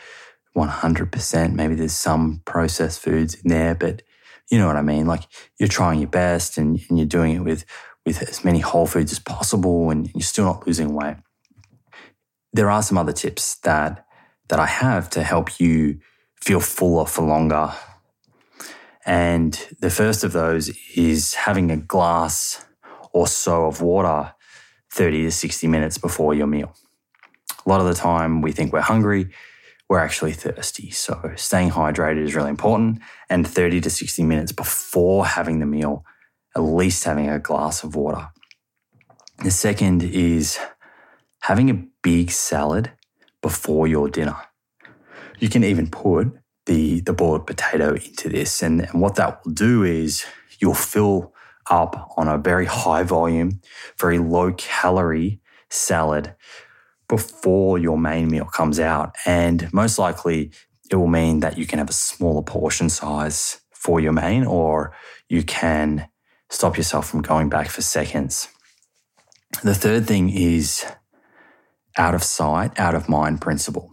100%. Maybe there's some processed foods in there, but you know what I mean? Like you're trying your best and, and you're doing it with, with as many whole foods as possible and you're still not losing weight there are some other tips that that I have to help you feel fuller for longer. And the first of those is having a glass or so of water 30 to 60 minutes before your meal. A lot of the time we think we're hungry, we're actually thirsty. So staying hydrated is really important. And 30 to 60 minutes before having the meal, at least having a glass of water. The second is having a big salad before your dinner. You can even put the, the boiled potato into this. And, and what that will do is you'll fill up on a very high volume, very low calorie salad before your main meal comes out. And most likely, it will mean that you can have a smaller portion size for your main, or you can stop yourself from going back for seconds. The third thing is out of sight, out of mind principle.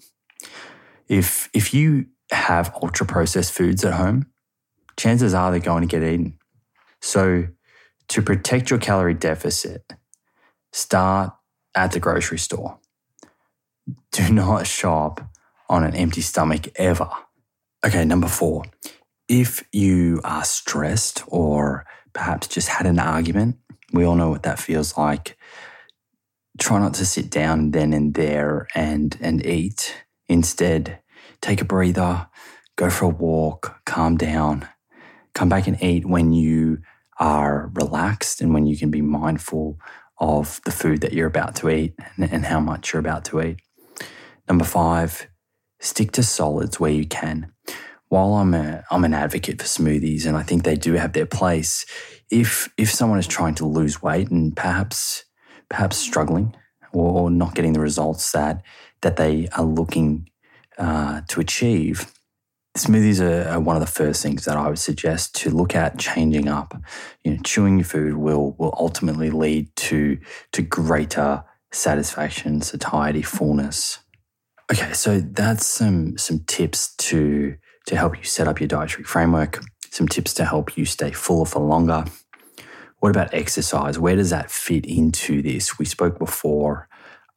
If, if you have ultra processed foods at home, chances are they're going to get eaten. So, to protect your calorie deficit, start at the grocery store. Do not shop on an empty stomach ever. Okay, number four. If you are stressed or perhaps just had an argument, we all know what that feels like. Try not to sit down then and there and, and eat. Instead, take a breather, go for a walk, calm down, come back and eat when you are relaxed and when you can be mindful of the food that you're about to eat and, and how much you're about to eat. Number five, stick to solids where you can. While I'm a I'm an advocate for smoothies and I think they do have their place, if if someone is trying to lose weight and perhaps perhaps struggling or not getting the results that that they are looking uh, to achieve, smoothies are, are, one of the first things that I would suggest to look at changing up. You know, chewing your food will will ultimately lead to to greater satisfaction, satiety, fullness. Okay, so that's some some tips to to help you set up your dietary framework, some tips to help you stay fuller for longer. What about exercise? Where does that fit into this? We spoke before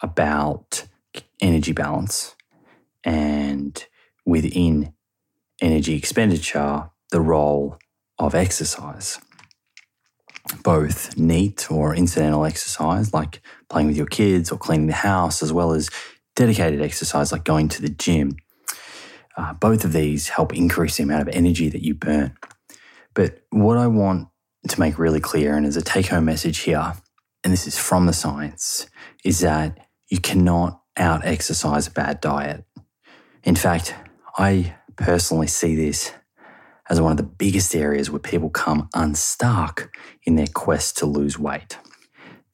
about energy balance and within energy expenditure, the role of exercise. Both NEAT or incidental exercise, like playing with your kids or cleaning the house, as well as dedicated exercise like going to the gym. Uh, both of these help increase the amount of energy that you burn. But what I want to make really clear, and as a take home message here, and this is from the science, is that you cannot out exercise a bad diet. In fact, I personally see this as one of the biggest areas where people come unstuck in their quest to lose weight.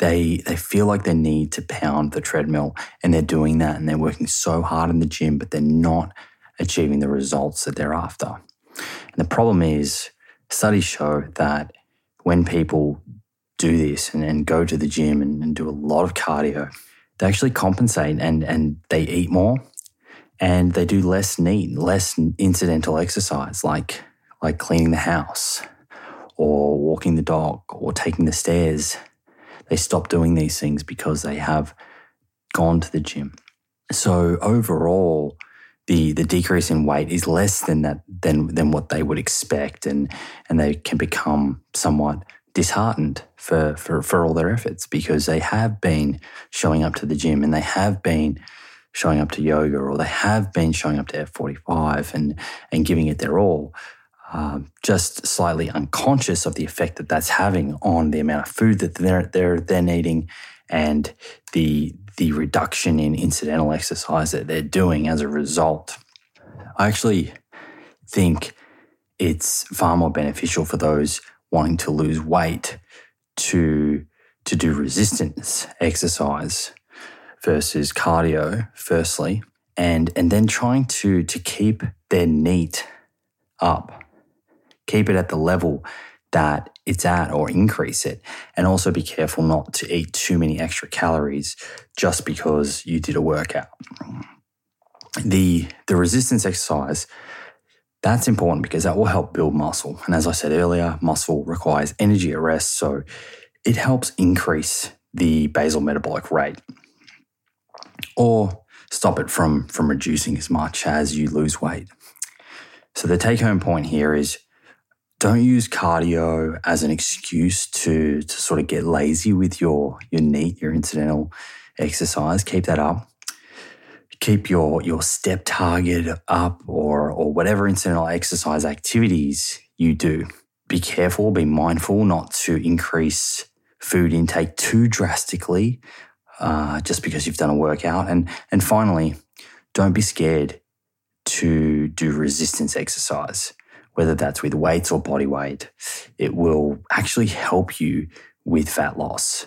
They they feel like they need to pound the treadmill and they're doing that and they're working so hard in the gym but they're not achieving the results that they're after. And the problem is studies show that when people do this and, and go to the gym and, and do a lot of cardio they actually compensate and and they eat more and they do less NEAT less incidental exercise like like cleaning the house or walking the dog or taking the stairs they stop doing these things because they have gone to the gym. So overall, the the decrease in weight is less than that than than what they would expect, and and they can become somewhat disheartened for for for all their efforts because they have been showing up to the gym and they have been showing up to yoga or they have been showing up to F45 and and giving it their all. Um, just slightly unconscious of the effect that that's having on the amount of food that they're they're then eating and the the reduction in incidental exercise that they're doing as a result. I actually think it's far more beneficial for those wanting to lose weight to to do resistance exercise versus cardio firstly and and then trying to to keep their NEAT up keep it at the level that it's at or increase it. And also be careful not to eat too many extra calories just because you did a workout. The, the resistance exercise, that's important because that will help build muscle. And as I said earlier, muscle requires energy at rest. So it helps increase the basal metabolic rate or stop it from, from reducing as much as you lose weight. So the take home point here is don't use cardio as an excuse to, to sort of get lazy with your, your NEAT, your incidental exercise. Keep that up. keep your, your step target up or, or whatever incidental exercise activities you do. Be careful, be mindful not to increase food intake too drastically uh, just because you've done a workout. And, and finally, don't be scared to do resistance exercise, whether that's with weights or body weight. It will actually help you with fat loss.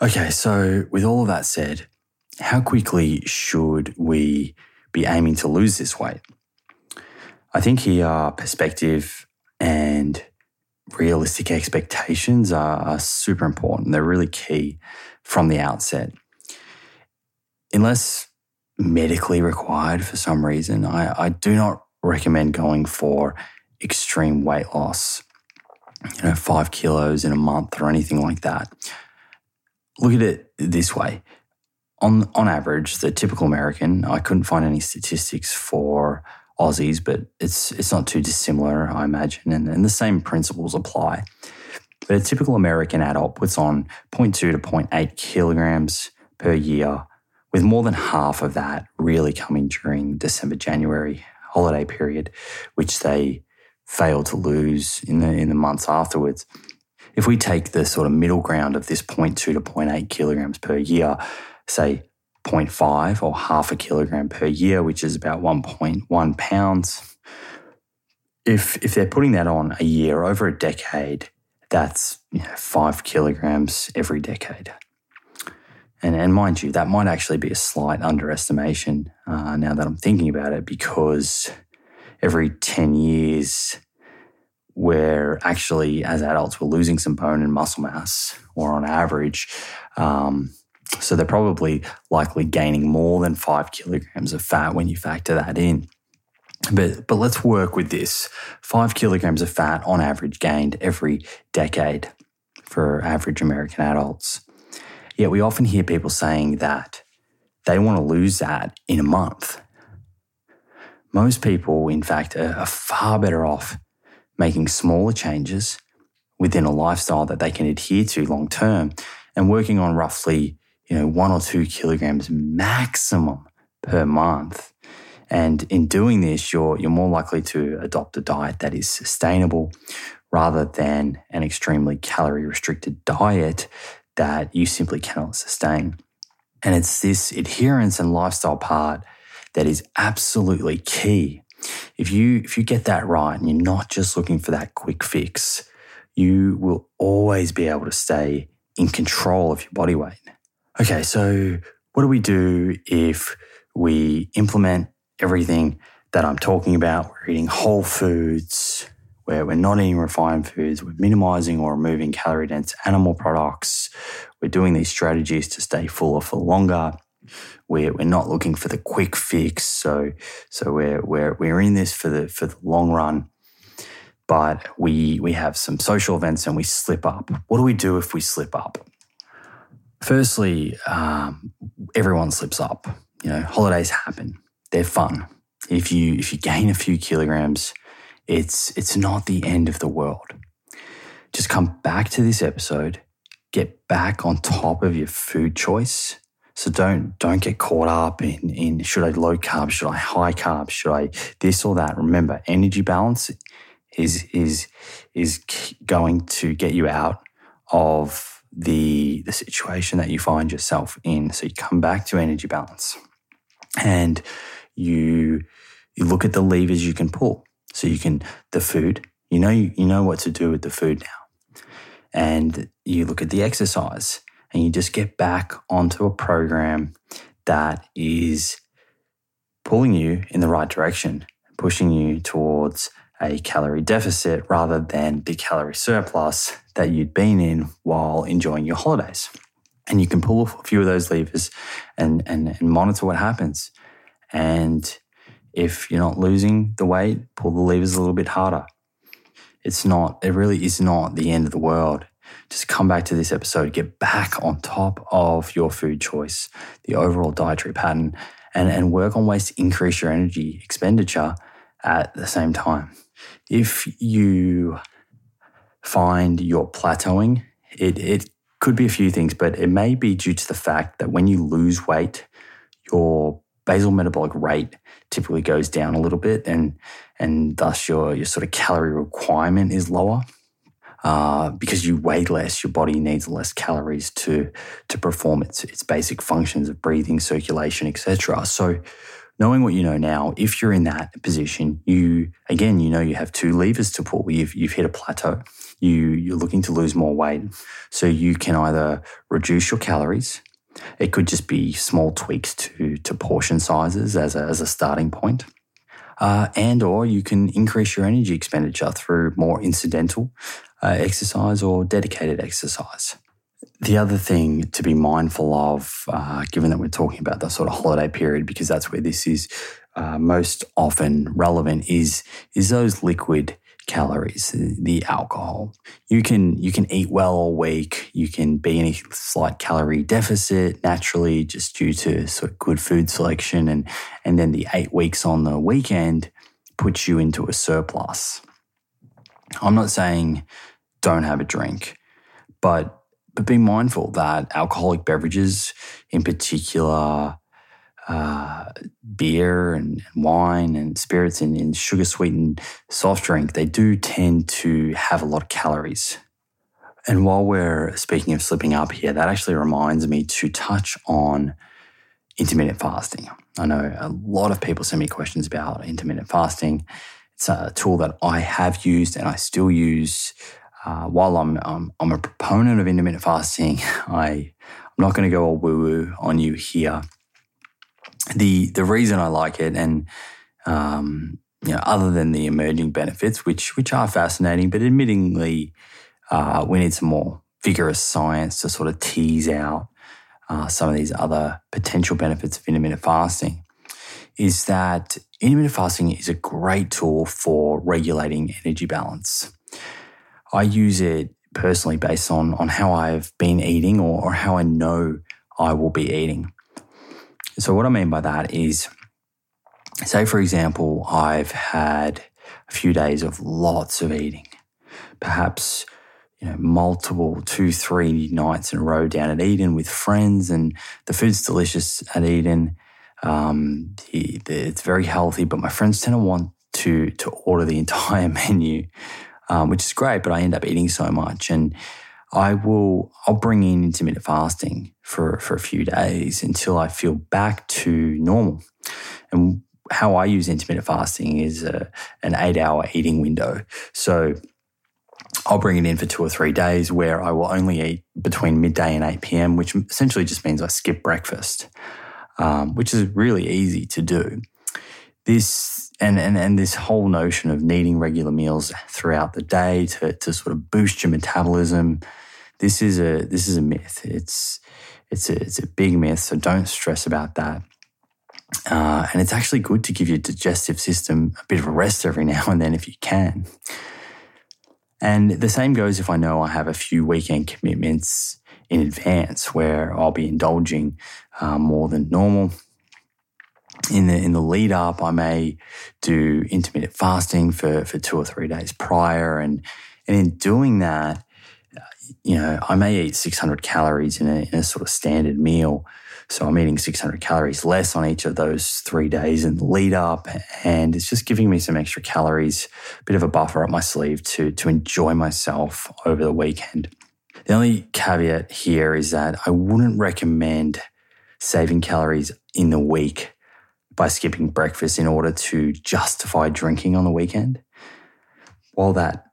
Okay, so with all of that said, how quickly should we be aiming to lose this weight? I think here perspective and realistic expectations are, are super important. They're really key from the outset. Unless medically required for some reason, I, I do not recommend going for extreme weight loss, you know, five kilos in a month or anything like that. Look at it this way. On, on average, the typical American, I couldn't find any statistics for Aussies, but it's it's not too dissimilar, I imagine, and, and the same principles apply. But a typical American adult puts on 0.2 to 0.8 kilograms per year, with more than half of that really coming during December, January holiday period, which they fail to lose in the in the months afterwards. If we take the sort of middle ground of this 0.2 to 0.8 kilograms per year, say 0.5 or half a kilogram per year, which is about 1.1 pounds. If, if they're putting that on a year over a decade, that's you know, five kilograms every decade. And, and mind you, that might actually be a slight underestimation uh, now that I'm thinking about it, because every 10 years, we're actually, as adults, we're losing some bone and muscle mass, or on average, um, so they're probably likely gaining more than five kilograms of fat when you factor that in. But, but let's work with this. Five kilograms of fat on average gained every decade for average American adults. Yet we often hear people saying that they want to lose that in a month. Most people, in fact, are far better off making smaller changes within a lifestyle that they can adhere to long term and working on roughly you know, one or two kilograms maximum per month. And in doing this, you're, you're more likely to adopt a diet that is sustainable rather than an extremely calorie restricted diet that you simply cannot sustain. And it's this adherence and lifestyle part that is absolutely key. If you, if you get that right and you're not just looking for that quick fix, you will always be able to stay in control of your body weight. Okay, so what do we do if we implement everything that I'm talking about? We're eating whole foods, where we're not eating refined foods, we're minimizing or removing calorie dense animal products. We're doing these strategies to stay fuller for longer. We're, we're not looking for the quick fix. So, so we're, we're, we're in this for the, for the long run. But we, we have some social events and we slip up. What do we do if we slip up? Firstly, um, everyone slips up. You know, holidays happen. They're fun. If you if you gain a few kilograms, it's it's not the end of the world. Just come back to this episode, get back on top of your food choice. So don't don't get caught up in in should I low carb, should I high carb, should I this or that. Remember, energy balance is is is going to get you out of the the situation that you find yourself in. So you come back to energy balance, and you you look at the levers you can pull. So you can the food. You know you, know what to do with the food now, and you look at the exercise, and you just get back onto a program that is pulling you in the right direction, pushing you towards a calorie deficit rather than the calorie surplus that you'd been in while enjoying your holidays. And you can pull a few of those levers and, and, and monitor what happens. And if you're not losing the weight, pull the levers a little bit harder. It's not, it really is not the end of the world. Just come back to this episode, get back on top of your food choice, the overall dietary pattern, and, and work on ways to increase your energy expenditure at the same time. If you find you're plateauing, it, it could be a few things, but it may be due to the fact that when you lose weight, your basal metabolic rate typically goes down a little bit, and and thus your your sort of calorie requirement is lower. Uh, because you weigh less, your body needs less calories to to perform its its basic functions of breathing, circulation, etc. So, knowing what you know now, if you're in that position, you again, you know, you have two levers to pull. You've you've hit a plateau. You you're looking to lose more weight, so you can either reduce your calories. It could just be small tweaks to to portion sizes as a, as a starting point uh, and or you can increase your energy expenditure through more incidental uh, exercise or dedicated exercise. The other thing to be mindful of, uh, given that we're talking about the sort of holiday period, because that's where this is uh, most often relevant, is is those liquid calories, the alcohol. You can you can eat well all week. You can be in a slight calorie deficit naturally, just due to sort of good food selection, and and then the eight weeks on the weekend puts you into a surplus. I'm not saying don't have a drink, but but be mindful that alcoholic beverages, in particular uh, beer and, wine and spirits and, and sugar sweetened soft drink, they do tend to have a lot of calories. And while we're speaking of slipping up here, that actually reminds me to touch on intermittent fasting. I know a lot of people send me questions about intermittent fasting. It's a tool that I have used and I still use. Uh, while I'm, um, I'm a proponent of intermittent fasting, I, I'm not going to go all woo woo on you here the the reason I like it, and um, you know, other than the emerging benefits, which which are fascinating, but admittingly, uh, we need some more vigorous science to sort of tease out uh, some of these other potential benefits of intermittent fasting. Is that intermittent fasting is a great tool for regulating energy balance. I use it personally based on on how I've been eating or, or how I know I will be eating. So, what I mean by that is, say, for example, I've had a few days of lots of eating, perhaps you know, multiple two, three nights in a row down at Eden with friends, and the food's delicious at Eden. Um, the, the, it's very healthy, but my friends tend to want to to order the entire menu, um, which is great. But I end up eating so much, and I will I'll bring in intermittent fasting for for a few days until I feel back to normal. And how I use intermittent fasting is a, an eight hour eating window. So I'll bring it in for two or three days where I will only eat between midday and 8 p.m., which essentially just means I skip breakfast, um, which is really easy to do. This and, and and this whole notion of needing regular meals throughout the day to, to sort of boost your metabolism, this is a this is a myth. It's it's a it's a big myth. So don't stress about that. Uh, and it's actually good to give your digestive system a bit of a rest every now and then if you can. And the same goes if I know I have a few weekend commitments in advance where I'll be indulging uh, more than normal. In the in the lead up, I may do intermittent fasting for for two or three days prior, and and in doing that, you know, I may eat 600 calories in a, in a sort of standard meal. So I'm eating 600 calories less on each of those three days in the lead up. And it's just giving me some extra calories, a bit of a buffer up my sleeve to, to enjoy myself over the weekend. The only caveat here is that I wouldn't recommend saving calories in the week by skipping breakfast in order to justify drinking on the weekend. While that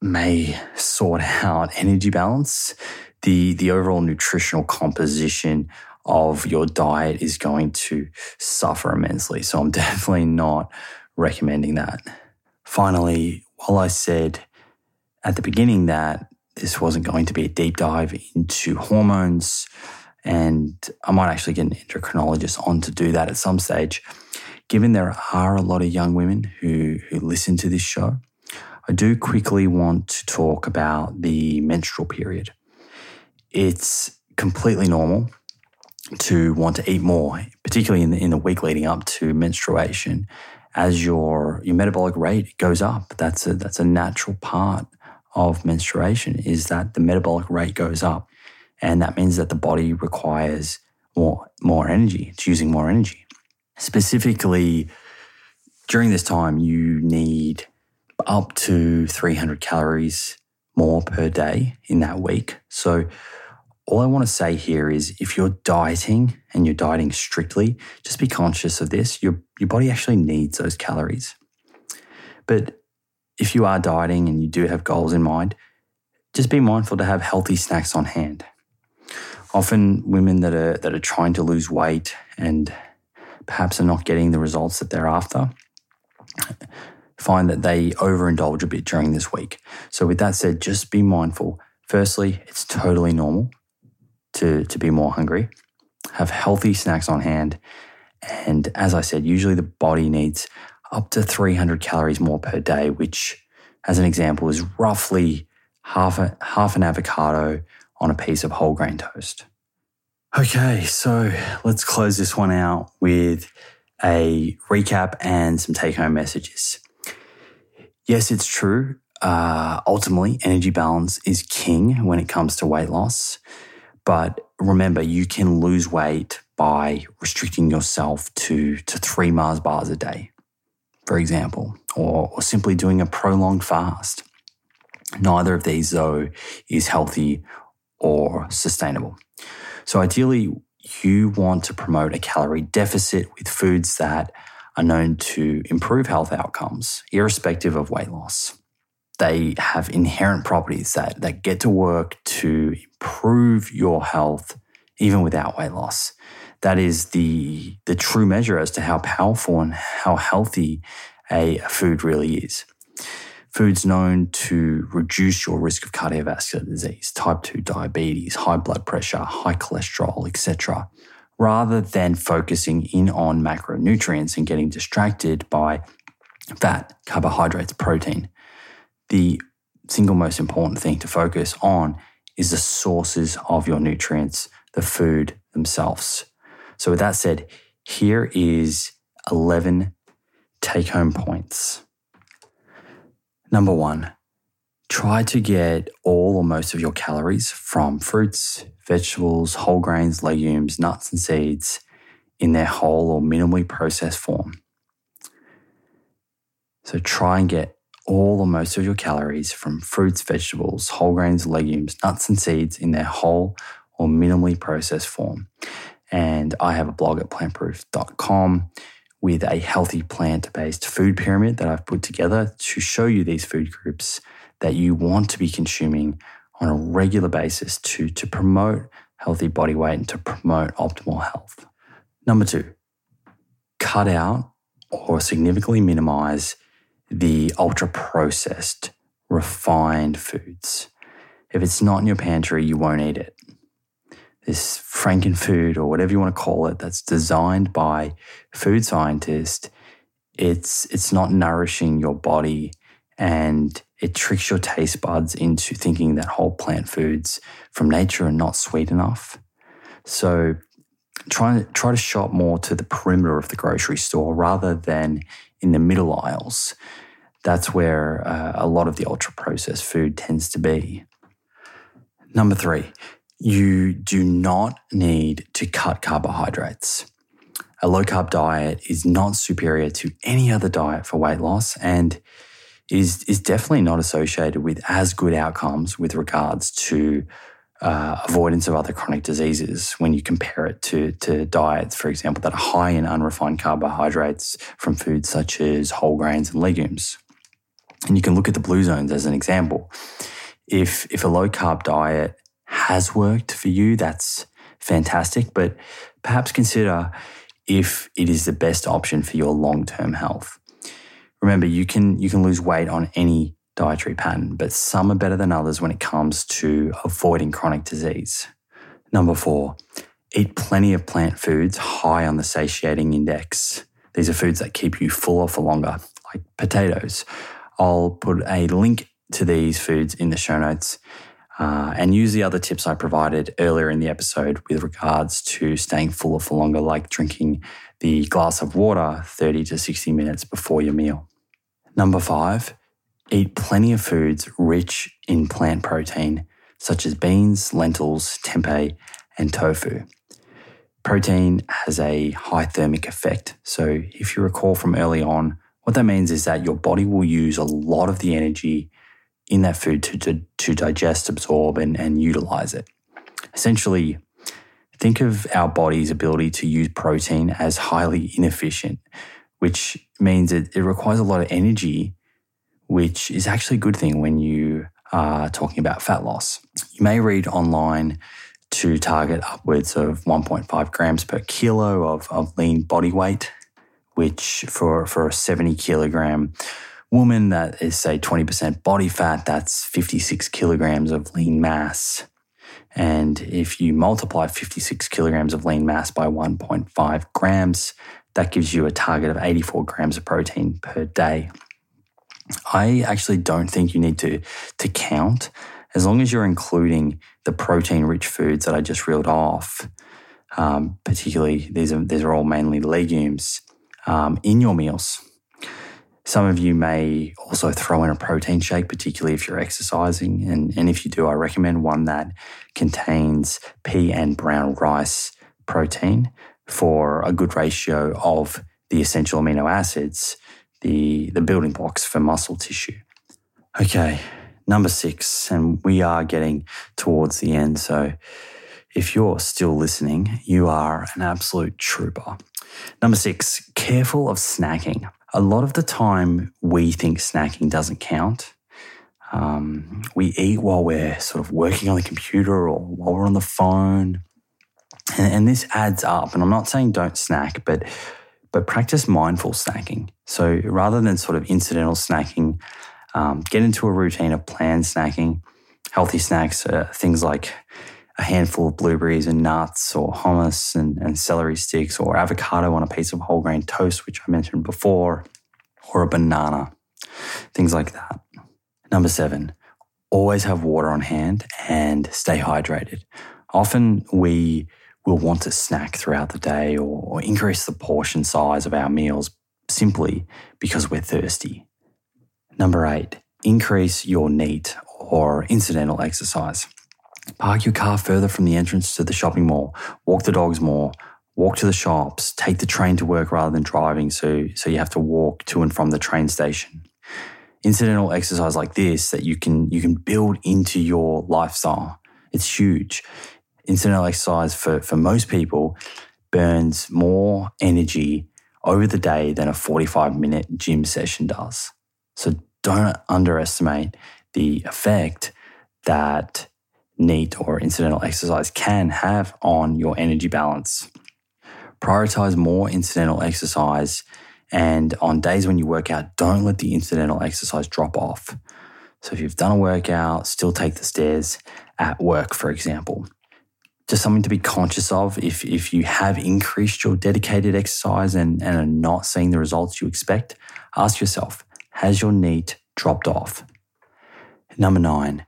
may sort out energy balance, the, the overall nutritional composition of your diet is going to suffer immensely. So I'm definitely not recommending that. Finally, while I said at the beginning that this wasn't going to be a deep dive into hormones, and I might actually get an endocrinologist on to do that at some stage. Given there are a lot of young women who, who listen to this show, I do quickly want to talk about the menstrual period. It's completely normal to want to eat more, particularly in the, in the week leading up to menstruation, as your your metabolic rate goes up. That's a that's a natural part of menstruation is that the metabolic rate goes up, and that means that the body requires more more energy. It's using more energy. Specifically, during this time, you need up to 300 calories more per day in that week. So, all I want to say here is if you're dieting and you're dieting strictly, just be conscious of this. Your, your body actually needs those calories. But if you are dieting and you do have goals in mind, just be mindful to have healthy snacks on hand. Often women that are that are trying to lose weight and perhaps are not getting the results that they're after find that they overindulge a bit during this week. So with that said, just be mindful. Firstly, it's totally normal to, to be more hungry. Have healthy snacks on hand. And as I said, usually the body needs up to 300 calories more per day, which, as an example, is roughly half, a, half an avocado on a piece of whole grain toast. Okay, so let's close this one out with a recap and some take home messages. Yes, it's true. Uh, ultimately, energy balance is king when it comes to weight loss. But remember, you can lose weight by restricting yourself to, to three Mars bars a day, for example, or, or simply doing a prolonged fast. Neither of these, though, is healthy or sustainable. So, ideally, you want to promote a calorie deficit with foods that are known to improve health outcomes, irrespective of weight loss. They have inherent properties that, that get to work to improve your health even without weight loss. That is the, the true measure as to how powerful and how healthy a, food really is. Foods known to reduce your risk of cardiovascular disease, type 2 diabetes, high blood pressure, high cholesterol, etc rather than focusing in on macronutrients and getting distracted by fat, carbohydrates, protein. The single most important thing to focus on is the sources of your nutrients, the food themselves. So, with that said, here is 11 take home points. Number one, try to get all or most of your calories from fruits, vegetables, whole grains, legumes, nuts, and seeds in their whole or minimally processed form. So try and get all or most of your calories from fruits, vegetables, whole grains, legumes, nuts, and seeds in their whole or minimally processed form. And I have a blog at plantproof.com with a healthy plant based food pyramid that I've put together to show you these food groups that you want to be consuming on a regular basis to, to promote healthy body weight and to promote optimal health. Number two, cut out or significantly minimize the ultra processed, refined foods. If it's not in your pantry, you won't eat it. This frankenfood or whatever you want to call it, that's designed by food scientists, it's it's not nourishing your body and it tricks your taste buds into thinking that whole plant foods from nature are not sweet enough. So try, try to shop more to the perimeter of the grocery store rather than in the middle aisles. That's where uh, a lot of the ultra processed food tends to be. Number three, you do not need to cut carbohydrates. A low carb diet is not superior to any other diet for weight loss and is is definitely not associated with as good outcomes with regards to uh, avoidance of other chronic diseases when you compare it to, to diets, for example, that are high in unrefined carbohydrates from foods such as whole grains and legumes. And you can look at the blue zones as an example. If, if a low carb diet has worked for you, that's fantastic, but perhaps consider if it is the best option for your long term health. Remember, you can you can lose weight on any dietary pattern, but some are better than others when it comes to avoiding chronic disease. Number four, eat plenty of plant foods high on the satiating index. These are foods that keep you fuller for longer, like potatoes. I'll put a link to these foods in the show notes uh, and use the other tips I provided earlier in the episode with regards to staying fuller for longer, like drinking the glass of water 30 to 60 minutes before your meal. Number five, eat plenty of foods rich in plant protein, such as beans, lentils, tempeh, and tofu. Protein has a high thermic effect. So, if you recall from early on, what that means is that your body will use a lot of the energy in that food to, to, to digest, absorb, and, and utilize it. Essentially, think of our body's ability to use protein as highly inefficient, which means it, it requires a lot of energy, which is actually a good thing when you are talking about fat loss. You may read online to target upwards of 1.5 grams per kilo of, of lean body weight, which for, for a 70 kilogram woman that is, say, 20% body fat, that's 56 kilograms of lean mass. And if you multiply 56 kilograms of lean mass by 1.5 grams, that gives you a target of 84 grams of protein per day. I actually don't think you need to, to count as long as you're including the protein rich foods that I just reeled off. Um, particularly, these are, these are all mainly legumes um, in your meals. Some of you may also throw in a protein shake, particularly if you're exercising. And, and if you do, I recommend one that contains pea and brown rice protein for a good ratio of the essential amino acids, the, the building blocks for muscle tissue. Okay, number six, and we are getting towards the end. So if you're still listening, you are an absolute trooper. Number six, careful of snacking a lot of the time we think snacking doesn't count. Um, we eat while we're sort of working on the computer or while we're on the phone. And, and this adds up. And I'm not saying don't snack, but but practice mindful snacking. So rather than sort of incidental snacking, um, get into a routine of planned snacking. Healthy snacks, uh, things like a handful of blueberries and nuts or hummus and, and celery sticks or avocado on a piece of whole grain toast, which I mentioned before, or a banana, things like that. Number seven, always have water on hand and stay hydrated. Often we will want to snack throughout the day or, or increase the portion size of our meals simply because we're thirsty. Number eight, increase your NEAT or incidental exercise. Park your car further from the entrance to the shopping mall. Walk the dogs more. Walk to the shops. Take the train to work rather than driving, so, so you have to walk to and from the train station. Incidental exercise like this that you can you can build into your lifestyle. It's huge. Incidental exercise for, for most people burns more energy over the day than a 45 minute gym session does. So don't underestimate the effect that NEAT or incidental exercise can have on your energy balance. Prioritize more incidental exercise, and on days when you work out, don't let the incidental exercise drop off. So, if you've done a workout, still take the stairs at work, for example. Just something to be conscious of if, if you have increased your dedicated exercise and, and are not seeing the results you expect, ask yourself has your NEAT dropped off? Number nine,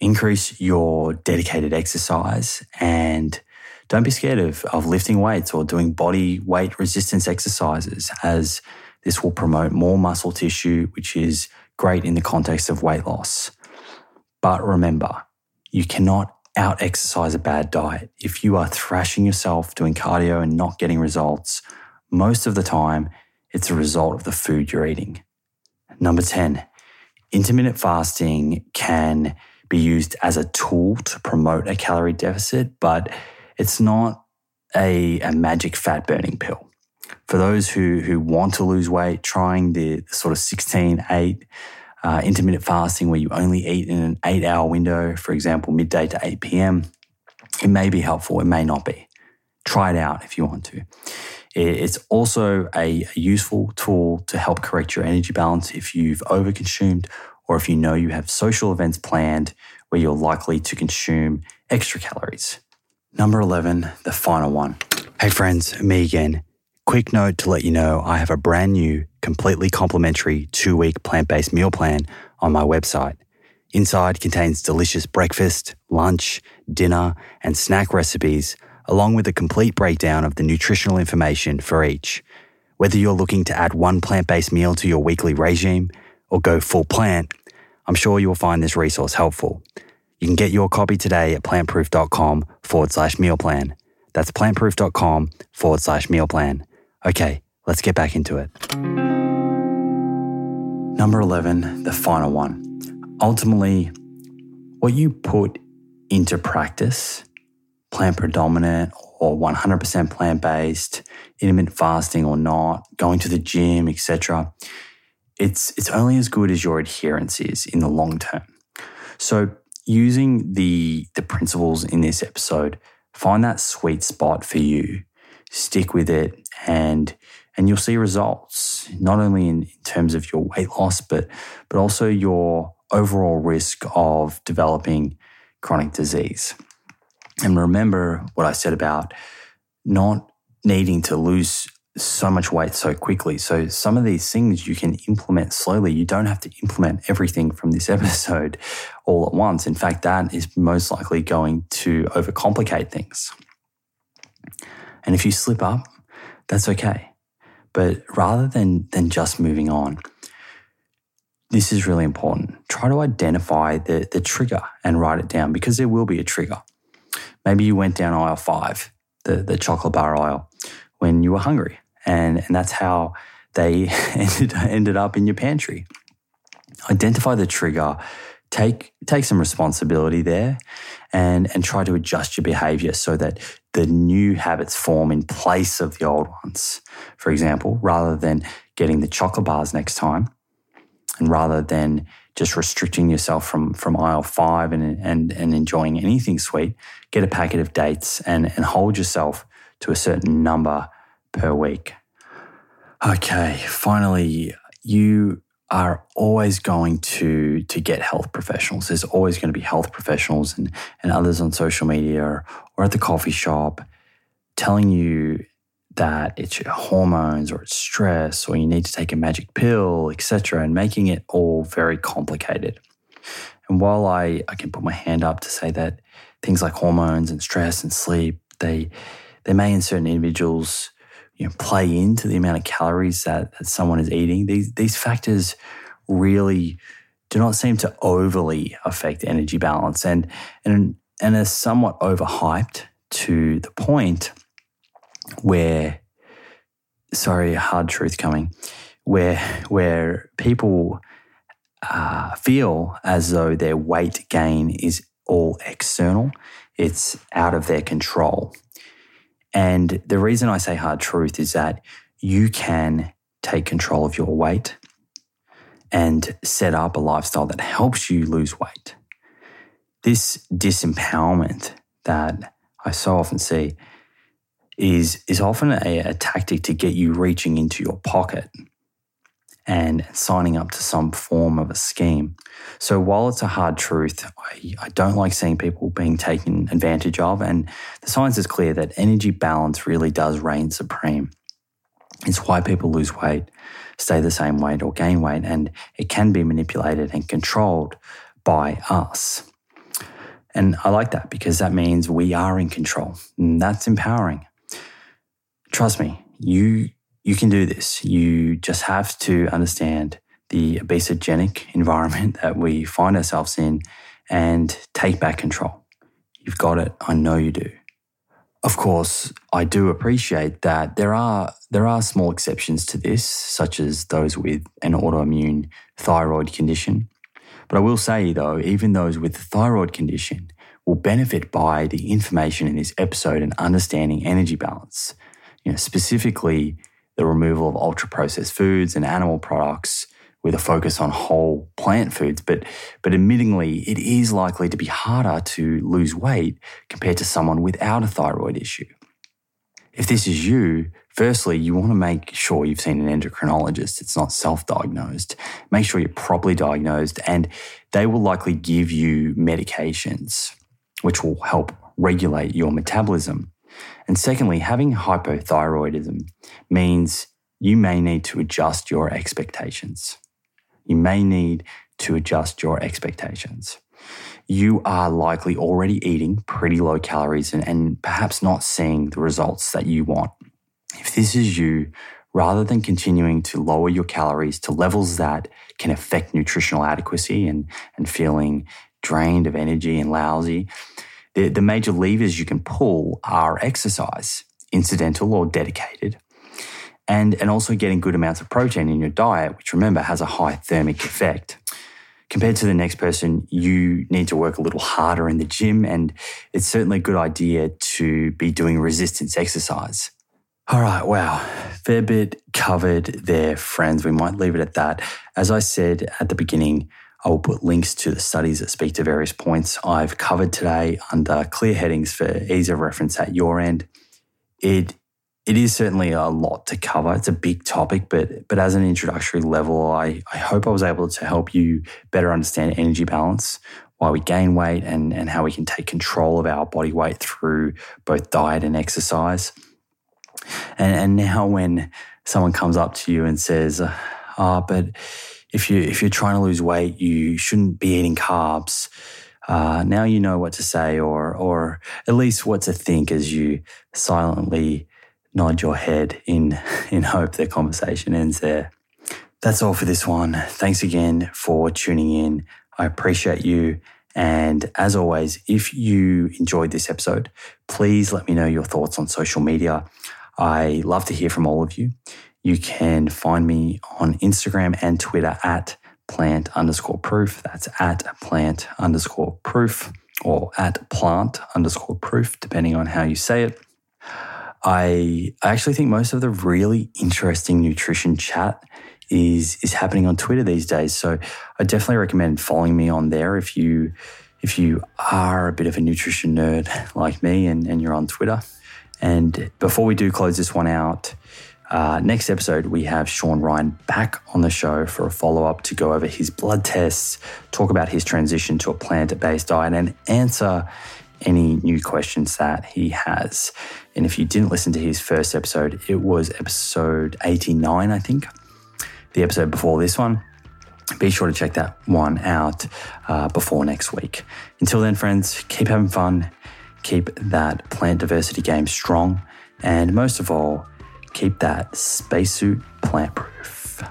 increase your dedicated exercise and don't be scared of, of lifting weights or doing body weight resistance exercises as this will promote more muscle tissue, which is great in the context of weight loss. But remember, you cannot out exercise a bad diet. If you are thrashing yourself doing cardio and not getting results, most of the time it's a result of the food you're eating. Number 10, intermittent fasting can be used as a tool to promote a calorie deficit, but it's not a, a magic fat burning pill. For those who, who want to lose weight, trying the, the sort of 16 8 uh, intermittent fasting where you only eat in an eight hour window, for example, midday to 8 p.m., it may be helpful, it may not be. Try it out if you want to. It's also a useful tool to help correct your energy balance if you've overconsumed or if you know you have social events planned where you're likely to consume extra calories. Number 11, the final one. Hey friends, me again. Quick note to let you know I have a brand new, completely complimentary two week plant based meal plan on my website. Inside contains delicious breakfast, lunch, dinner, and snack recipes, along with a complete breakdown of the nutritional information for each. Whether you're looking to add one plant based meal to your weekly regime or go full plant, I'm sure you'll find this resource helpful. You can get your copy today at plantproof.com forward slash meal plan. That's plantproof.com forward slash meal plan. Okay, let's get back into it. Number 11, the final one. Ultimately, what you put into practice, plant predominant or 100% plant based, intermittent fasting or not, going to the gym, etc. It's it's only as good as your adherence is in the long term. So using the the principles in this episode, find that sweet spot for you, stick with it and and you'll see results not only in, in terms of your weight loss but but also your overall risk of developing chronic disease. And remember what I said about not needing to lose so much weight so quickly. So some of these things you can implement slowly. You don't have to implement everything from this episode all at once. In fact, that is most likely going to overcomplicate things. And if you slip up, that's okay. But rather than than just moving on, this is really important. Try to identify the, the trigger and write it down because there will be a trigger. Maybe you went down aisle five, the, the chocolate bar aisle, when you were hungry. And, and that's how they ended, ended up in your pantry. Identify the trigger, take, take some responsibility there, and, and try to adjust your behavior so that the new habits form in place of the old ones. For example, rather than getting the chocolate bars next time, and rather than just restricting yourself from, from aisle five and, and, and enjoying anything sweet, get a packet of dates and, and hold yourself to a certain number per week. Okay, finally, you are always going to to get health professionals. There's always going to be health professionals and, and others on social media or, or at the coffee shop telling you that it's your hormones or it's stress or you need to take a magic pill, etc., and making it all very complicated. And while I, I can put my hand up to say that things like hormones and stress and sleep, they they may in certain individuals you know, play into the amount of calories that, that someone is eating. These these factors really do not seem to overly affect energy balance and and and are somewhat overhyped to the point where sorry, hard truth coming, where where people uh, feel as though their weight gain is all external, it's out of their control. And the reason I say hard truth is that you can take control of your weight and set up a lifestyle that helps you lose weight. This disempowerment that I so often see is is often a, a tactic to get you reaching into your pocket and signing up to some form of a scheme. So while it's a hard truth, I, I, don't like seeing people being taken advantage of. And the science is clear that energy balance really does reign supreme. It's why people lose weight, stay the same weight, or gain weight, and it can be manipulated and controlled by us. And I like that because that means we are in control. And that's empowering trust me, you you can do this. You just have to understand the obesogenic environment that we find ourselves in and take back control. You've got it. I know you do. Of course, I do appreciate that there are there are small exceptions to this, such as those with an autoimmune thyroid condition. But I will say though, even those with the thyroid condition will benefit by the information in this episode and understanding energy balance you know, specifically the removal of ultra processed foods and animal products with a focus on whole plant foods. But, but admittingly, it is likely to be harder to lose weight compared to someone without a thyroid issue. If this is you, firstly, you want to make sure you've seen an endocrinologist. It's not self diagnosed. Make sure you're properly diagnosed, and they will likely give you medications which will help regulate your metabolism. And secondly, having hypothyroidism means you may need to adjust your expectations. You may need to adjust your expectations. You are likely already eating pretty low calories and, and perhaps not seeing the results that you want. If this is you, rather than continuing to lower your calories to levels that can affect nutritional adequacy and, and feeling drained of energy and lousy, The, the major levers you can pull are exercise, incidental or dedicated, and, and also getting good amounts of protein in your diet, which remember has a high thermic effect. Compared to the next person, you need to work a little harder in the gym, and it's certainly a good idea to be doing resistance exercise. All right, wow, fair bit covered there, friends. We might leave it at that. As I said at the beginning, I will put links to the studies that speak to various points I've covered today under clear headings for ease of reference at your end. It it is certainly a lot to cover. It's a big topic, but but as an introductory level, I, I hope I was able to help you better understand energy balance, why we gain weight, and, and how we can take control of our body weight through both diet and exercise. And, and now when someone comes up to you and says, "Ah, oh, but if you if you're trying to lose weight, you shouldn't be eating carbs. Uh, now you know what to say, or or at least what to think as you silently nod your head in in hope the conversation ends there. That's all for this one. Thanks again for tuning in. I appreciate you. And as always, if you enjoyed this episode, please let me know your thoughts on social media. I love to hear from all of you. You can find me on Instagram and Twitter at plant underscore proof. That's at plant underscore proof or at plant underscore proof, depending on how you say it. I, I actually think most of the really interesting nutrition chat is is happening on Twitter these days. So I definitely recommend following me on there if you if you are a bit of a nutrition nerd like me and, and you're on Twitter. And before we do close this one out, uh, next episode, we have Sean Ryan back on the show for a follow up to go over his blood tests, talk about his transition to a plant based diet, and answer any new questions that he has. And if you didn't listen to his first episode, it was episode 89, I think, the episode before this one. Be sure to check that one out uh, before next week. Until then, friends, keep having fun, keep that plant diversity game strong, and most of all, keep that spacesuit plant proof.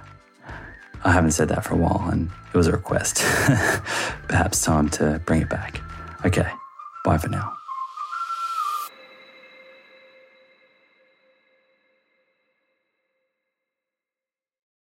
I haven't said that for a while, and it was a request. Perhaps time to bring it back. Okay, bye for now.